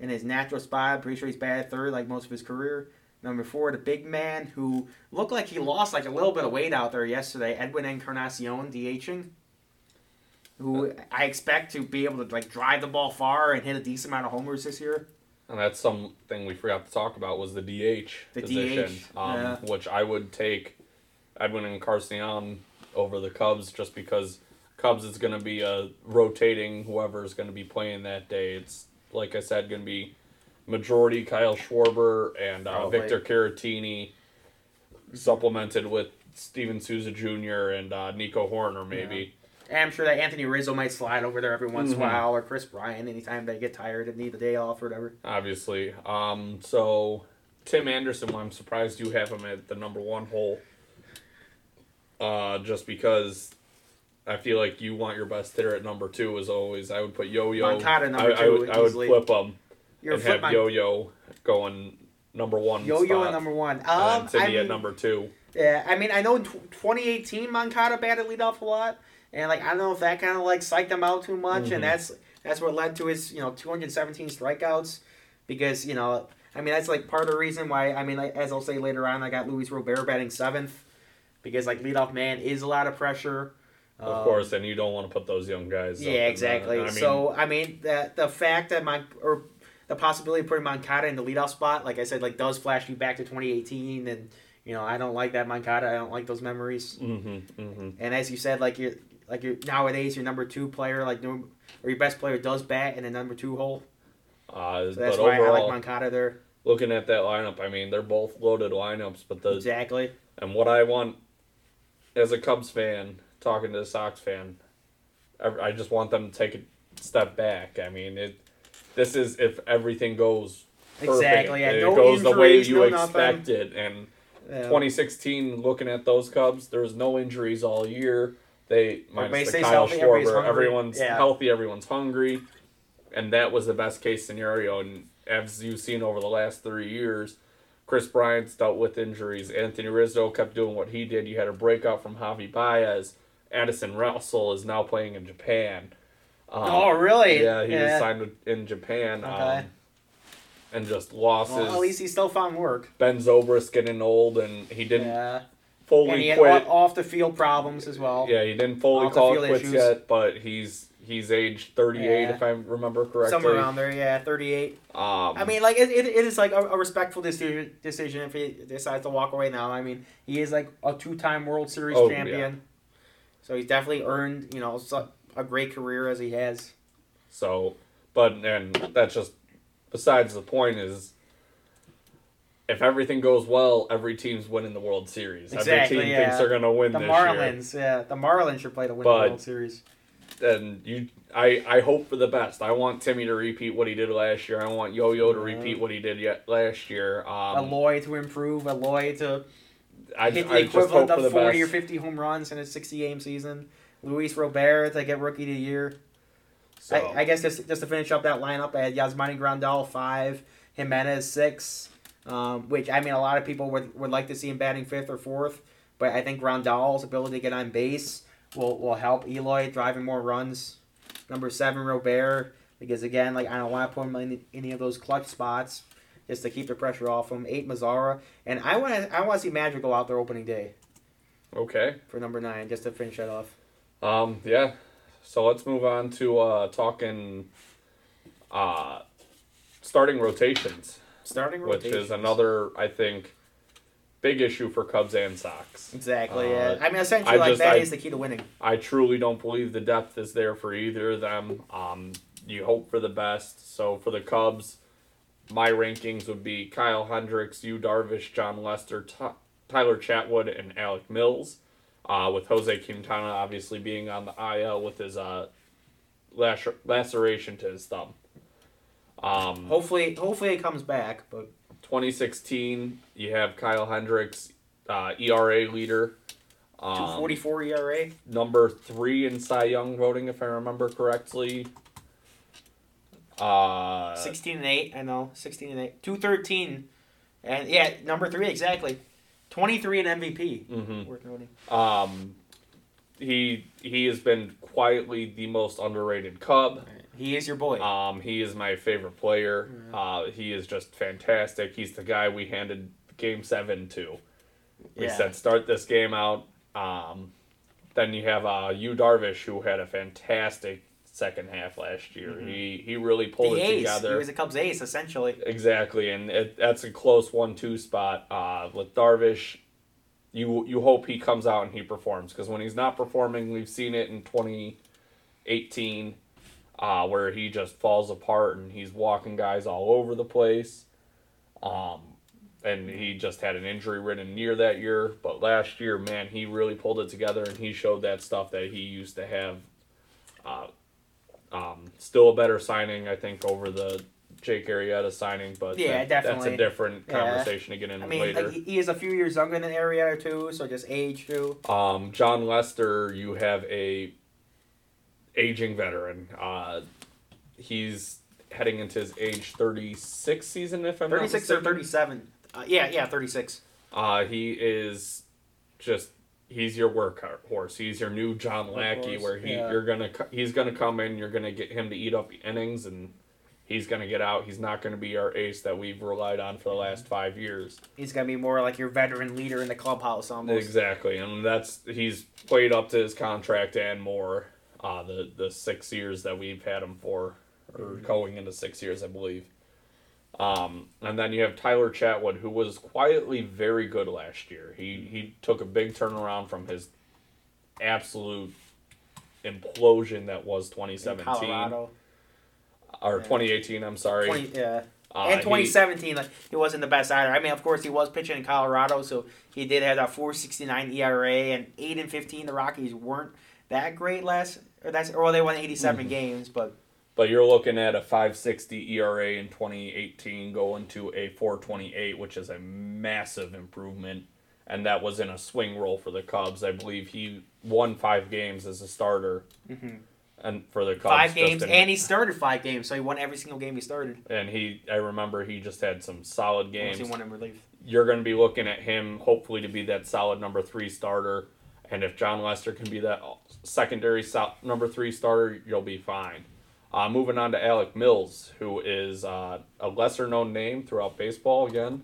in his natural spot. Pretty sure he's batted third like most of his career. Number four, the big man who looked like he lost like a little bit of weight out there yesterday, Edwin Encarnacion DHing. Who I expect to be able to like drive the ball far and hit a decent amount of homers this year.
And that's something we forgot to talk about was the DH
The
position,
DH,
um,
yeah.
which I would take Edwin Encarnacion over the Cubs just because Cubs is going to be a rotating whoever is going to be playing that day. It's like I said, going to be majority Kyle Schwarber and uh,
Probably.
Victor Caratini, supplemented with Steven Souza Jr. and uh, Nico Hoerner maybe.
And I'm sure that Anthony Rizzo might slide over there every once in
Mhm.
a while, or Kris Bryant anytime they get tired and need the day off or whatever.
Obviously, um, so Tim Anderson, well, I'm surprised you have him at the number one hole. Uh, just because I feel like you want your best hitter at number two as always. I would put Yo Yo.
Moncada number
I, I
two,
would, I would flip them
You're
and
flip
have Yo Yo going number one.
Yo-Yo
spot,
at number one.
and
Um,
then Timmy
I mean,
at number two.
Yeah, I mean, I know in tw 2018 Moncada batted leadoff a lot, and like I don't know if that kind of like psyched him out too much,
Mhm.
and that's that's what led to his you know 217 strikeouts, because you know I mean that's like part of the reason why I mean like, as I'll say later on I got Luis Robert batting seventh, because like leadoff man is a lot of pressure.
Of
Um,
course, and you don't want to put those young guys.
Yeah,
the-
exactly.
I mean,
so I mean the the fact that my or the possibility of putting Moncada in the leadoff spot, like I said, like does flash me back to 2018, and you know I don't like that Moncada. I don't like those memories.
Mhm, mhm.
And as you said, like you like you nowadays your number two player, like no- or your best player does bat in the number two hole.
Uh,
So that's why I like Moncada there.
looking at that lineup, I mean, they're both loaded lineups, but the
Exactly.
And what I want as a Cubs fan, talking to a Sox fan, I, I just want them to take a step back. I mean, it. This is if everything goes perfect,
Exactly. Yeah,
and
no
it goes the way you
no
expected. And
Yeah.
2016, looking at those Cubs, there was no injuries all year. They minus the Kyle
healthy,
Schwarber, everyone's
Yeah.
healthy, everyone's hungry, and that was the best case scenario. And as you've seen over the last three years, Kris Bryant's dealt with injuries. Anthony Rizzo kept doing what he did. You had a breakout from Javy Baez. Addison Russell is now playing in Japan. Um,
oh really?
Yeah, he was signed with- in Japan.
Okay.
Um, and just losses.
Well, at least he still found work.
Ben Zobrist getting old, and he didn't
Yeah.
fully
And he had
quit.
off the field problems as well.
Yeah, he didn't fully
Off
call it quits
issues.
yet, but he's he's age 38
Yeah.
if I remember correctly.
Somewhere around there, yeah, 38.
Um,
I mean, like it, it, it is like a, a respectful decision decision if he decides to walk away now. I mean, he is like a two time World Series
Oh,
champion, so he's definitely earned you know a great career as he has.
so, but and that's just besides the point is. If everything goes well, every team's winning the World Series.
Exactly,
every team
yeah.
thinks they're gonna win
The Marlins, yeah, the Marlins should play to win
But-
the World Series.
year. And you, I, I hope for the best. I want Timmy to repeat what he did last year. I want Yo Yo to repeat what he did yet last year. Um,
Eloy to improve, Eloy to
I,
hit the
I
equivalent of
the
40 or 50 home runs in a 60 game season. Luis Robert to get Rookie of the Year.
So,
I, I guess just, just to finish up that lineup, I had Yasmani Grandal five, Jimenez six, um, which I mean a lot of people would, would like to see him batting fifth or fourth, but I think Grandal's ability to get on base will, will help Eloy driving more runs. Number seven, Robert, because again, like I don't want to put him in any of those clutch spots just to keep the pressure off him. Eight, Mazara, and I want to I want to see Magic go out there opening day
okay.
for number nine just to finish that off.
Um, yeah. So let's move on to uh, talking uh, starting rotations,
Starting
rotations.
which
is another, I think, big issue for Cubs and Sox.
Exactly.
Uh,
yeah. I mean, essentially,
I
like
just-
that is
I-
the key to winning.
I truly don't believe the depth is there for either of them. Um, you hope for the best. So for the Cubs, my rankings would be Kyle Hendricks, Yu Darvish, Jon Lester, Ty- Tyler Chatwood, and Alec Mills. Uh, with Jose Quintana obviously being on the IL with his uh, lacer- laceration to his thumb. Um,
Hopefully, hopefully it comes back. But
2016, you have Kyle Hendricks, uh, ERA leader. Um,
forty four ERA.
number three in Cy Young voting, if I remember correctly. Uh,
Sixteen and eight. I know. Sixteen and eight. Two thirteen. And yeah, number three exactly. Twenty three in MVP.
mhm.
Worth noting.
Um, he he has been quietly the most underrated Cub.
He is your boy.
Um, he is my favorite player. Uh, he is just fantastic. He's the guy we handed Game Seven to. We
Yeah.
said start this game out. Um, then you have uh, Yu Darvish, who had a fantastic second half last year. He he really pulled
the
it
ace.
together.
He was a Cubs ace essentially.
Exactly, and it, that's a close one-two spot uh, with Darvish, you you hope he comes out and he performs because when he's not performing, we've seen it in 2018, uh, where he just falls apart and he's walking guys all over the place. Um, and he just had an injury ridden year that year. But last year, man, he really pulled it together and he showed that stuff that he used to have. Uh, um, still a better signing, I think, over the Jake Arrieta signing, but
Yeah,
that- that's a different
Yeah.
conversation to get into
I mean,
later.
like, he- is a few years younger than Arrieta too, so just age too.
Um, Jon Lester, you have a aging veteran. Uh, he's heading into his age 36 season, if I'm
Thirty six or thirty seven. Uh, yeah, yeah, thirty six.
Uh, he is just he's your workhorse. He's your new John Lackey,
Workhorse,
where he
yeah.
you're gonna he's gonna come in. You're gonna get him to eat up innings, and he's gonna get out. He's not gonna be our ace that we've relied on for the last five years.
He's gonna be more like your veteran leader in the clubhouse almost.
Exactly, and that's he's played up to his contract and more. Uh, the the six years that we've had him for, or going into six years, I believe. Um, and then you have Tyler Chatwood, who was quietly very good last year. He he took a big turnaround from his absolute implosion that was 2017
Colorado.
or
Yeah.
2018. I'm sorry.
20, yeah.
Uh,
and
he-
2017, like he wasn't the best either. I mean, of course, he was pitching in Colorado, so he did have that 4.69 ERA and 8 and 15. The Rockies weren't that great last, or that's, or well, they won 87
Mm-hmm.
games, but
But you're looking at a 560 ERA in 2018 going to a 428, which is a massive improvement. And that was in a swing role for the Cubs. I believe he won five games as a starter, and for the Cubs.
Mm-hmm. five games,
in-
and he started five games, so he won every single game he started.
and he. I remember he just had some solid
Unless
games.
He won in relief.
You're going to be looking at him hopefully to be that solid number three starter, and if Jon Lester can be that secondary number three starter, you'll be fine. Uh, moving on to Alec Mills, who is uh, a lesser known name throughout baseball again.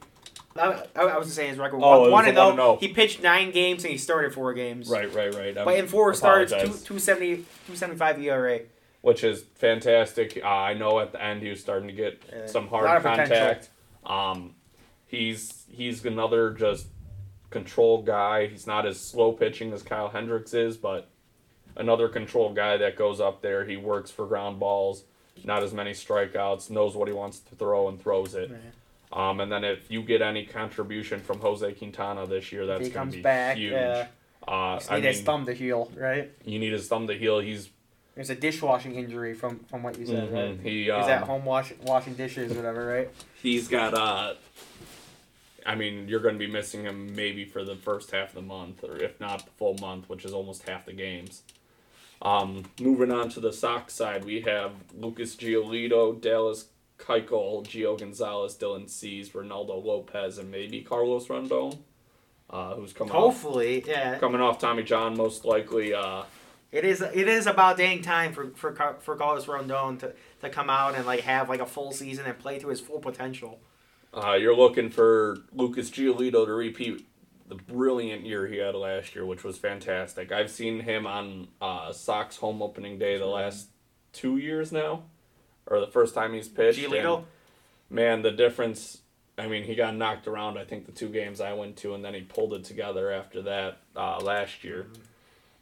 I, I, was just saying his record.
Oh,
one,
was
one and
one
oh.
oh.
He pitched nine games and he started four games.
Right, right, right.
But in four starts, two, 270, 275 ERA.
which is fantastic. Uh, I know at the end he was starting to get
Yeah.
some hard
lot of potential.
contact. Um, he's he's another just control guy. He's not as slow pitching as Kyle Hendricks is, but another control guy that goes up there. He works for ground balls, not as many strikeouts, knows what he wants to throw and throws it. Um, and then if you get any contribution from Jose Quintana this year, that's going to be
back,
huge.
yeah.
Uh, I
need his thumb to heal, right?
you need his thumb to heal. He's
There's a dishwashing injury from from what you said, right?
mhm, he
He's at
um,
home wash, washing dishes, whatever, right?
he's got uh I mean, you're going to be missing him maybe for the first half of the month, or if not the full month, which is almost half the games. Um, moving on to the Sox side, we have Lucas Giolito, Dallas Keuchel, Gio Gonzalez, Dylan Cease, Reynaldo Lopez, and maybe Carlos Rodon, uh, who's coming off,
Hopefully, yeah.
coming off Tommy John, most likely. Uh,
It is it is about dang time for for for Carlos Rodon to, to come out and like have like a full season and play to his full potential.
Uh, you're looking for Lucas Giolito to repeat the brilliant year he had last year, which was fantastic. I've seen him on uh, Sox home opening day the last two years now, or the first time he's pitched.
Giolito,
man, the difference. I mean, he got knocked around. I think the two games I went to, and then he pulled it together after that uh, last year.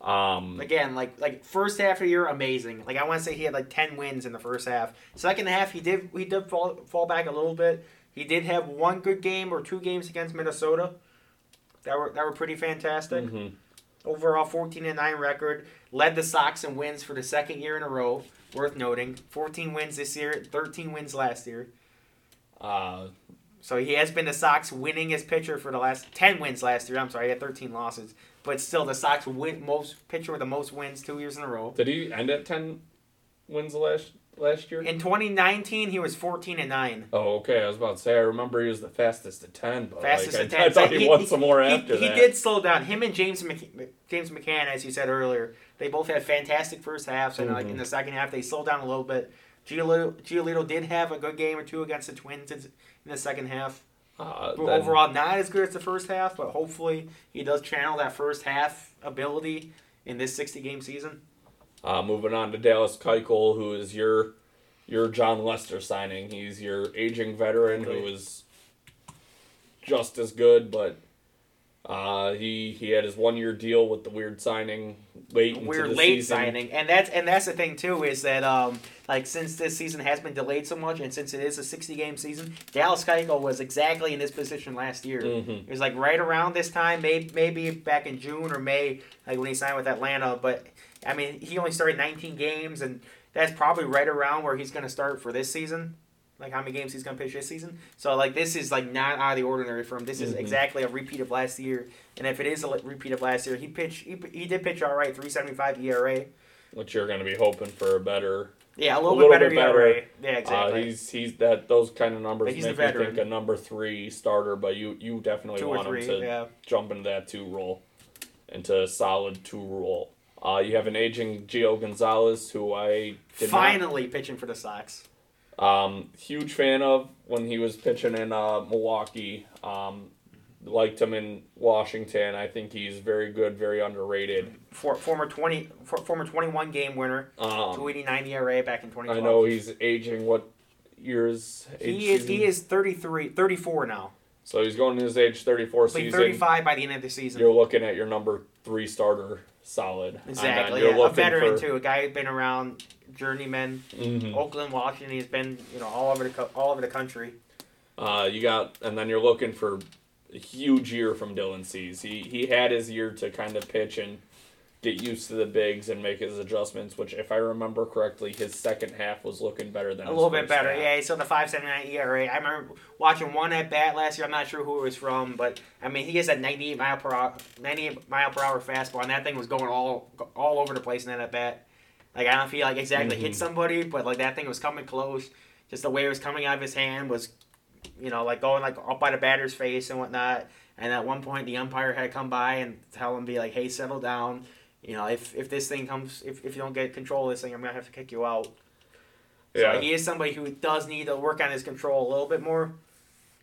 Um,
again, like like first half of the year, amazing. Like I want to say he had like ten wins in the first half. Second half, he did he did fall fall back a little bit. He did have one good game or two games against Minnesota. That were that were pretty fantastic.
mhm.
Overall, 14 and 9 record. Led the Sox in wins for the second year in a row. Worth noting. 14 wins this year, 13 wins last year.
uh,
So he has been the Sox winningest pitcher for the last 10 wins last year. I'm sorry, he had 13 losses. But still, the Sox win most pitcher with the most wins two years in a row.
did he end at ten wins last last year?
In 2019, he was 14 and 9.
Oh, okay. I was about to say. I remember he was the fastest at ten, but
Fastest
like,
at
I,
10.
I thought
So
he, won some more
he,
after
he
that.
did slow down. Him and James Mc, James McCann, as you said earlier, they both had fantastic first halves, and like
Mhm.
in the second half, they slowed down a little bit. Giolito, Giolito did have a good game or two against the Twins in in the second half.
Uh,
But
then-
overall, not as good as the first half, but hopefully he does channel that first half ability in this 60 game season.
Uh, moving on to Dallas Keuchel, who is your your Jon Lester signing. He's your aging veteran who is just as good, but Uh, he he had his one year deal with the weird signing late
weird
the
late
season.
signing, and that's and that's the thing too is that um like since this season has been delayed so much, and since it is a sixty game season, Dallas Keuchel was exactly in this position last year.
Mhm.
It was like right around this time, maybe maybe back in June or May, like when he signed with Atlanta. But I mean, he only started nineteen games, and that's probably right around where he's going to start for this season. Like how many games he's going to pitch this season. So like this is like not out of the ordinary for him. This is
Mhm.
exactly a repeat of last year. And if it is a repeat of last year, he pitched he, he did pitch all right, three seventy five ERA.
which you're going to be hoping for a better.
Yeah, a little,
little
bit better
bit better.
ERA. Yeah,
Uh,
exactly.
he's he's that those kind of numbers
he's
make me think a number three starter, but you you definitely
Two
want
three.
him to
Yeah.
jump into that two role, into a solid two role. Uh, you have an aging Gio Gonzalez, who I did
Finally pitching for the Sox.
um huge fan of when he was pitching in uh, Milwaukee. Um, liked him in Washington. I think he's very good, very underrated.
For, former twenty for, former twenty one game winner.
Um,
Two eighty nine ERA back in twenty
I know he's aging. What years? age
He is
season?
he is 33, 34 now.
So he's going to his age thirty four season.
thirty five by the end of the season.
You're looking at your number three starter solid.
Exactly. Yeah. A veteran
for-
too. A guy who's been around journeyman,
Mhm.
Oakland, Washington. He's been you know all over the co- all over the country.
Uh, you got, and then you're looking for a huge year from Dylan Cease. He he had his year to kind of pitch and get used to the bigs and make his adjustments. Which, if I remember correctly, his second half was looking better than
A little bit better.
half.
Yeah. So the five seventy nine ERA. I remember watching one at bat last year. I'm not sure who it was from, but I mean he has that ninety eight mile per hour ninety eight mile per hour fastball, and that thing was going all all over the place in that at bat. Like I don't feel like exactly hit
Mhm.
somebody, but like that thing was coming close. Just the way it was coming out of his hand was, you know, like going like up by the batter's face and whatnot. And at one point, the umpire had to come by and tell him, be like, "Hey, settle down. You know, if if this thing comes, if, if you don't get control of this thing, I'm gonna have to kick you out."
Yeah.
So he is somebody who does need to work on his control a little bit more.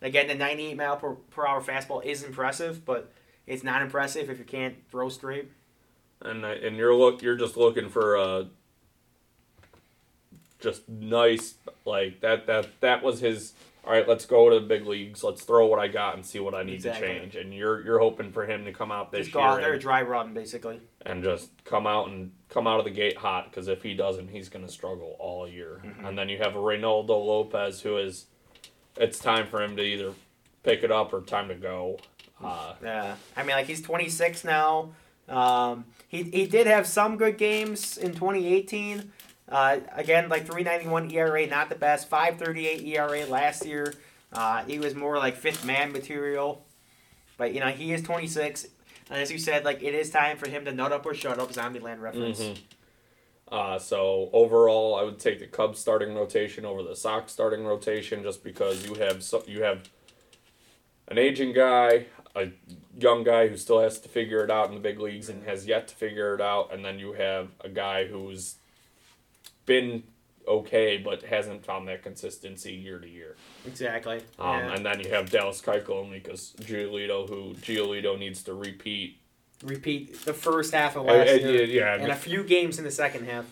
Again, the 98 mile per, per hour fastball is impressive, but it's not impressive if you can't throw straight.
and uh, and you're look you're just looking for a just nice like that that that was his all right let's go to the big leagues let's throw what i got and see what i need
Exactly.
to change and you're you're hoping for him to come out this
Just go
year
out there,
and,
dry run, basically.
and just come out and come out of the gate hot because if he doesn't he's going to struggle all year
Mm-hmm.
and then you have Reynaldo Lopez who is it's time for him to either pick it up or time to go uh,
Yeah, I mean, like he's 26 now. Um, he he did have some good games in 2018. Uh, again, like 391 ERA, not the best. 538 ERA last year. Uh, he was more like fifth man material. But you know, he is 26. And as you said, like it is time for him to nut up or shut up. Zombieland reference.
Mhm. Uh, so overall, I would take the Cubs starting rotation over the Sox starting rotation, just because you have so, you have an aging guy, a young guy who still has to figure it out in the big leagues and has yet to figure it out, and then you have a guy who's been okay but hasn't found that consistency year to year.
Exactly.
Um,
yeah.
And then you have Dallas Keuchel and Lucas Giolito, who Giolito needs to repeat.
Repeat the first half of last
uh,
year,
yeah,
and a few games in the second half.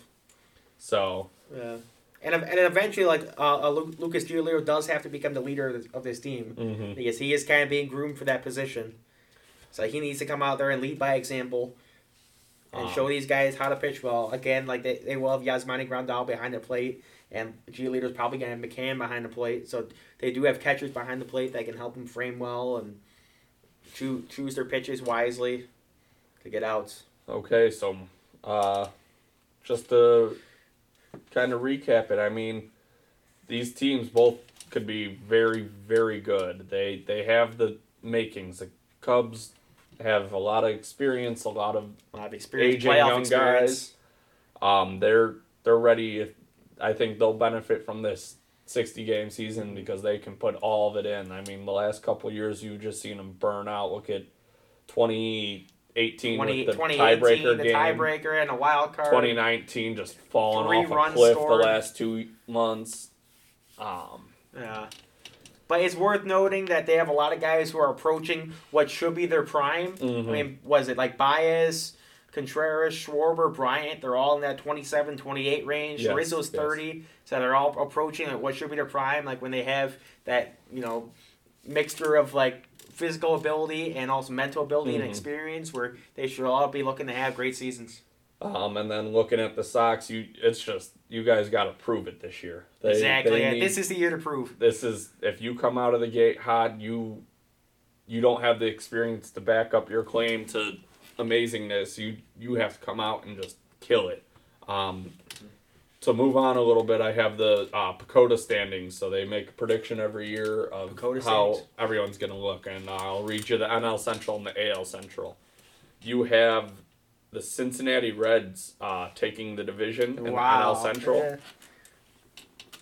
so
Yeah. And, and eventually, like uh, uh, Lucas Giolito does have to become the leader of this, of this team
mhm.
because he is kind of being groomed for that position. So he needs to come out there and lead by example and
Um,
show these guys how to pitch well. Again, like they, they will have Yasmani Grandal behind the plate, and Giolito's probably going to have McCann behind the plate. So they do have catchers behind the plate that can help them frame well and choose, choose their pitches wisely to get outs.
Okay, so uh, just to kind of recap it, I mean, these teams both could be very, very good. They they have the makings. The Cubs have a lot of experience, a lot of
A lot of experience,
aging young
experience.
guys. Um, they're they're ready. I think they'll benefit from this sixty game season because they can put all of it in. I mean, the last couple years you've just seen them burn out. Look at twenty eighteen
20,
with the
2018,
tiebreaker
the
game.
tiebreaker and a wild card.
2019 just falling
Three
off a cliff the last two months. Um,
Yeah. But it's worth noting that they have a lot of guys who are approaching what should be their prime.
Mhm.
I mean, was it like Baez, Contreras, Schwarber, Bryant? They're all in that 27, 28 range.
Yes,
Rizzo's
yes.
30. So they're all approaching like what should be their prime. Like when they have that, you know, mixture of like physical ability and also mental ability
Mhm.
and experience, where they should all be looking to have great seasons.
Um, and then looking at the Sox, you it's just you guys got to prove it this year. They-
exactly.
they need-
This is the year to prove.
this is if you come out of the gate hot, you you don't have the experience to back up your claim to amazingness. You you have to come out and just kill it. Um, to move on a little bit, I have the uh, PECOTA standings. So they make a prediction every year of
PECOTA
how
standings.
everyone's going to look, and uh, I'll read you the NL Central and the AL Central. You have the Cincinnati Reds uh, taking the division in
wow.
the NL Central.
Yeah.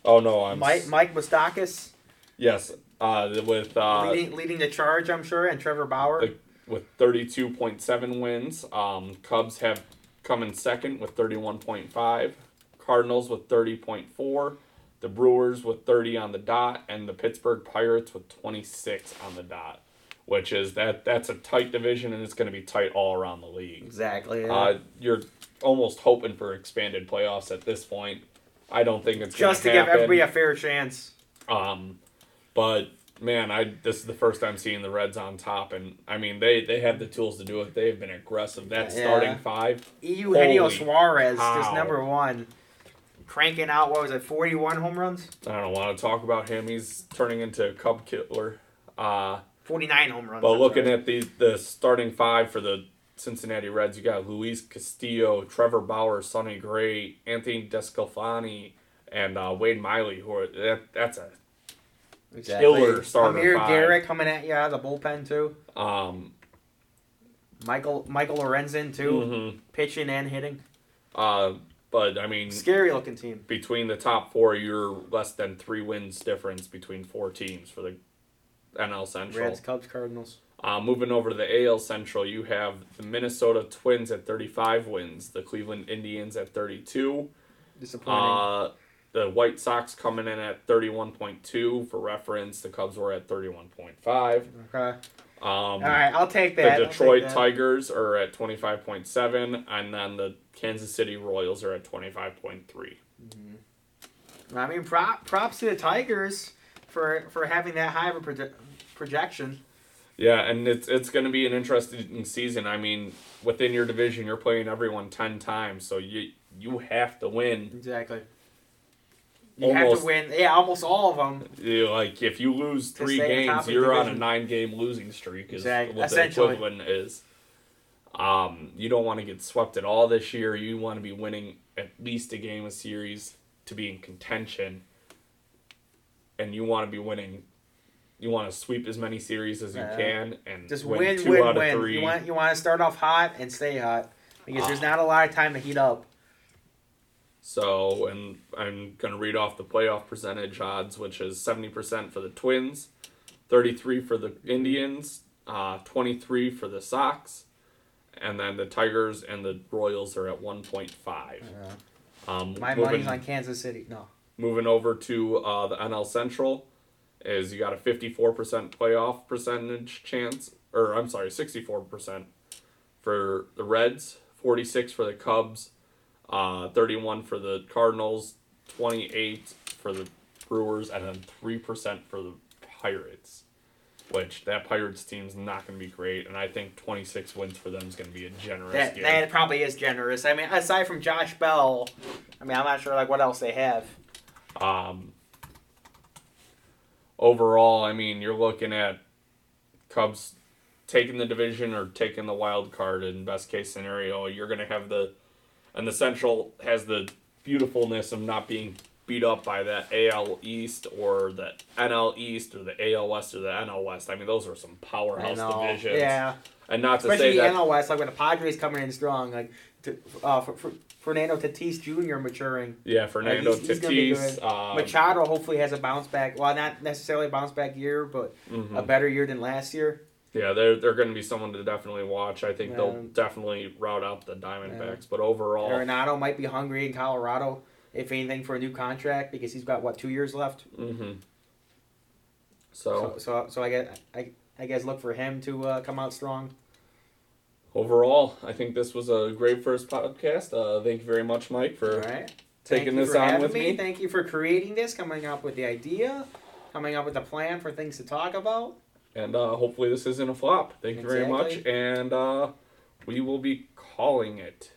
Oh no, I'm
Mike Mike Moustakas
Yes, uh, with uh,
leading leading the charge, I'm sure, and Trevor Bauer.
the- with thirty-two point seven wins. Um, Cubs have come in second with thirty-one point five. Cardinals with thirty point four. The Brewers with thirty on the dot, and the Pittsburgh Pirates with twenty-six on the dot. Which is that that's a tight division, and it's going to be tight all around the league.
exactly. yeah.
Uh, you're almost hoping for expanded playoffs at this point. I don't think it's
Just to
gonna
give everybody a fair chance.
Um, but man, I this is the first time seeing the Reds on top, and I mean they they have the tools to do it. They've been aggressive. That
Yeah.
starting five,
Eugenio
Holy
Suarez,
cow.
just number one, cranking out what was it, forty-one home runs,
I don't want to talk about him. He's turning into a Cub killer. Uh,
forty-nine home runs.
but looking
sorry.
at the the starting five for the Cincinnati Reds, you got Luis Castillo, Trevor Bauer, Sonny Gray, Anthony DeSclafani, and uh, Wade Miley. Who are that, that's a killer starter
Amir
five.
Garrett coming at you out of the bullpen too.
um.
Michael Michael Lorenzen too,
mhm.
pitching and hitting.
Uh, but I mean,
Scary looking team.
between the top four, you're less than three wins difference between four teams for the NL Central.
Reds, Cubs, Cardinals.
Uh, moving over to the AL Central, you have the Minnesota Twins at 35 wins, the Cleveland Indians at 32,
Disappointing.
uh, the White Sox coming in at 31.2. For reference, the Cubs were at 31.5.
okay.
Um,
All right, I'll take that. I'll
Detroit
that.
Tigers are at 25.7, and then the Kansas City Royals are at 25.3.
I mean, prop, props to the Tigers for for having that high of a projection.
Yeah, and it's it's going to be an interesting season. I mean, within your division, you're playing everyone ten times, so you you have to win.
Exactly. You have to win. Yeah, almost all of them.
You, like if you lose three games, you're on a nine game losing streak. Is
Exact-
what the equivalent is. Um, you don't want to get swept at all this year. You want to be winning at least a game a series to be in contention, and you want to be winning. You want to sweep as many series as you
Yeah.
can and
Just
win,
win,
two
win,
out
win.
of three.
You want you want to start off hot and stay hot because there's
Ah.
not a lot of time to heat up.
So, and I'm going to read off the playoff percentage odds, which is 70% for the Twins, 33 for the Indians, uh, 23 for the Sox, and then the Tigers and the Royals are at 1.5. Um,
My
moving,
money's on Kansas City. No.
moving over to uh, the NL Central is you got a 54% playoff percentage chance, or I'm sorry, 64% for the Reds, 46 for the Cubs, uh, 31 for the Cardinals, 28 for the Brewers, and then 3% for the Pirates. Which that Pirates team's not going to be great, and I think 26 wins for them is going to be a generous
That,
game.
that probably is generous. I mean, aside from Josh Bell, I mean, I'm not sure like what else they have.
Um, overall, I mean, you're looking at Cubs taking the division or taking the wild card. In best case scenario, you're going to have the, and the Central has the beautifulness of not being beat up by that AL East or the NL East or the AL West or the NL West. I mean, those are some powerhouse divisions.
Yeah.
And not to say
the
that
NL West, like when the Padres coming in strong, like to, uh, for, for Fernando Tatis Jr. maturing.
yeah, Fernando
he's- he's
Tatis.
good.
Um,
Machado hopefully has a bounce back. Well, not necessarily a bounce back year, but
mhm.
a better year than last year.
Yeah, they're they're going to be someone to definitely watch. I think they'll definitely route out the Diamondbacks, but overall,
Arenado might be hungry in Colorado, if anything, for a new contract because he's got what two years left.
hmm
So,
So,
so, so I guess I, I guess look for him to uh, come out strong.
Overall, I think this was a great first podcast. Uh, thank you very much, Mike, for
right.
taking
Thank you
this
for
on with me.
Thank you for creating this, coming up with the idea, coming up with a plan for things to talk about.
and uh, hopefully this isn't a flop. Thank you very much, and uh, we will be calling it.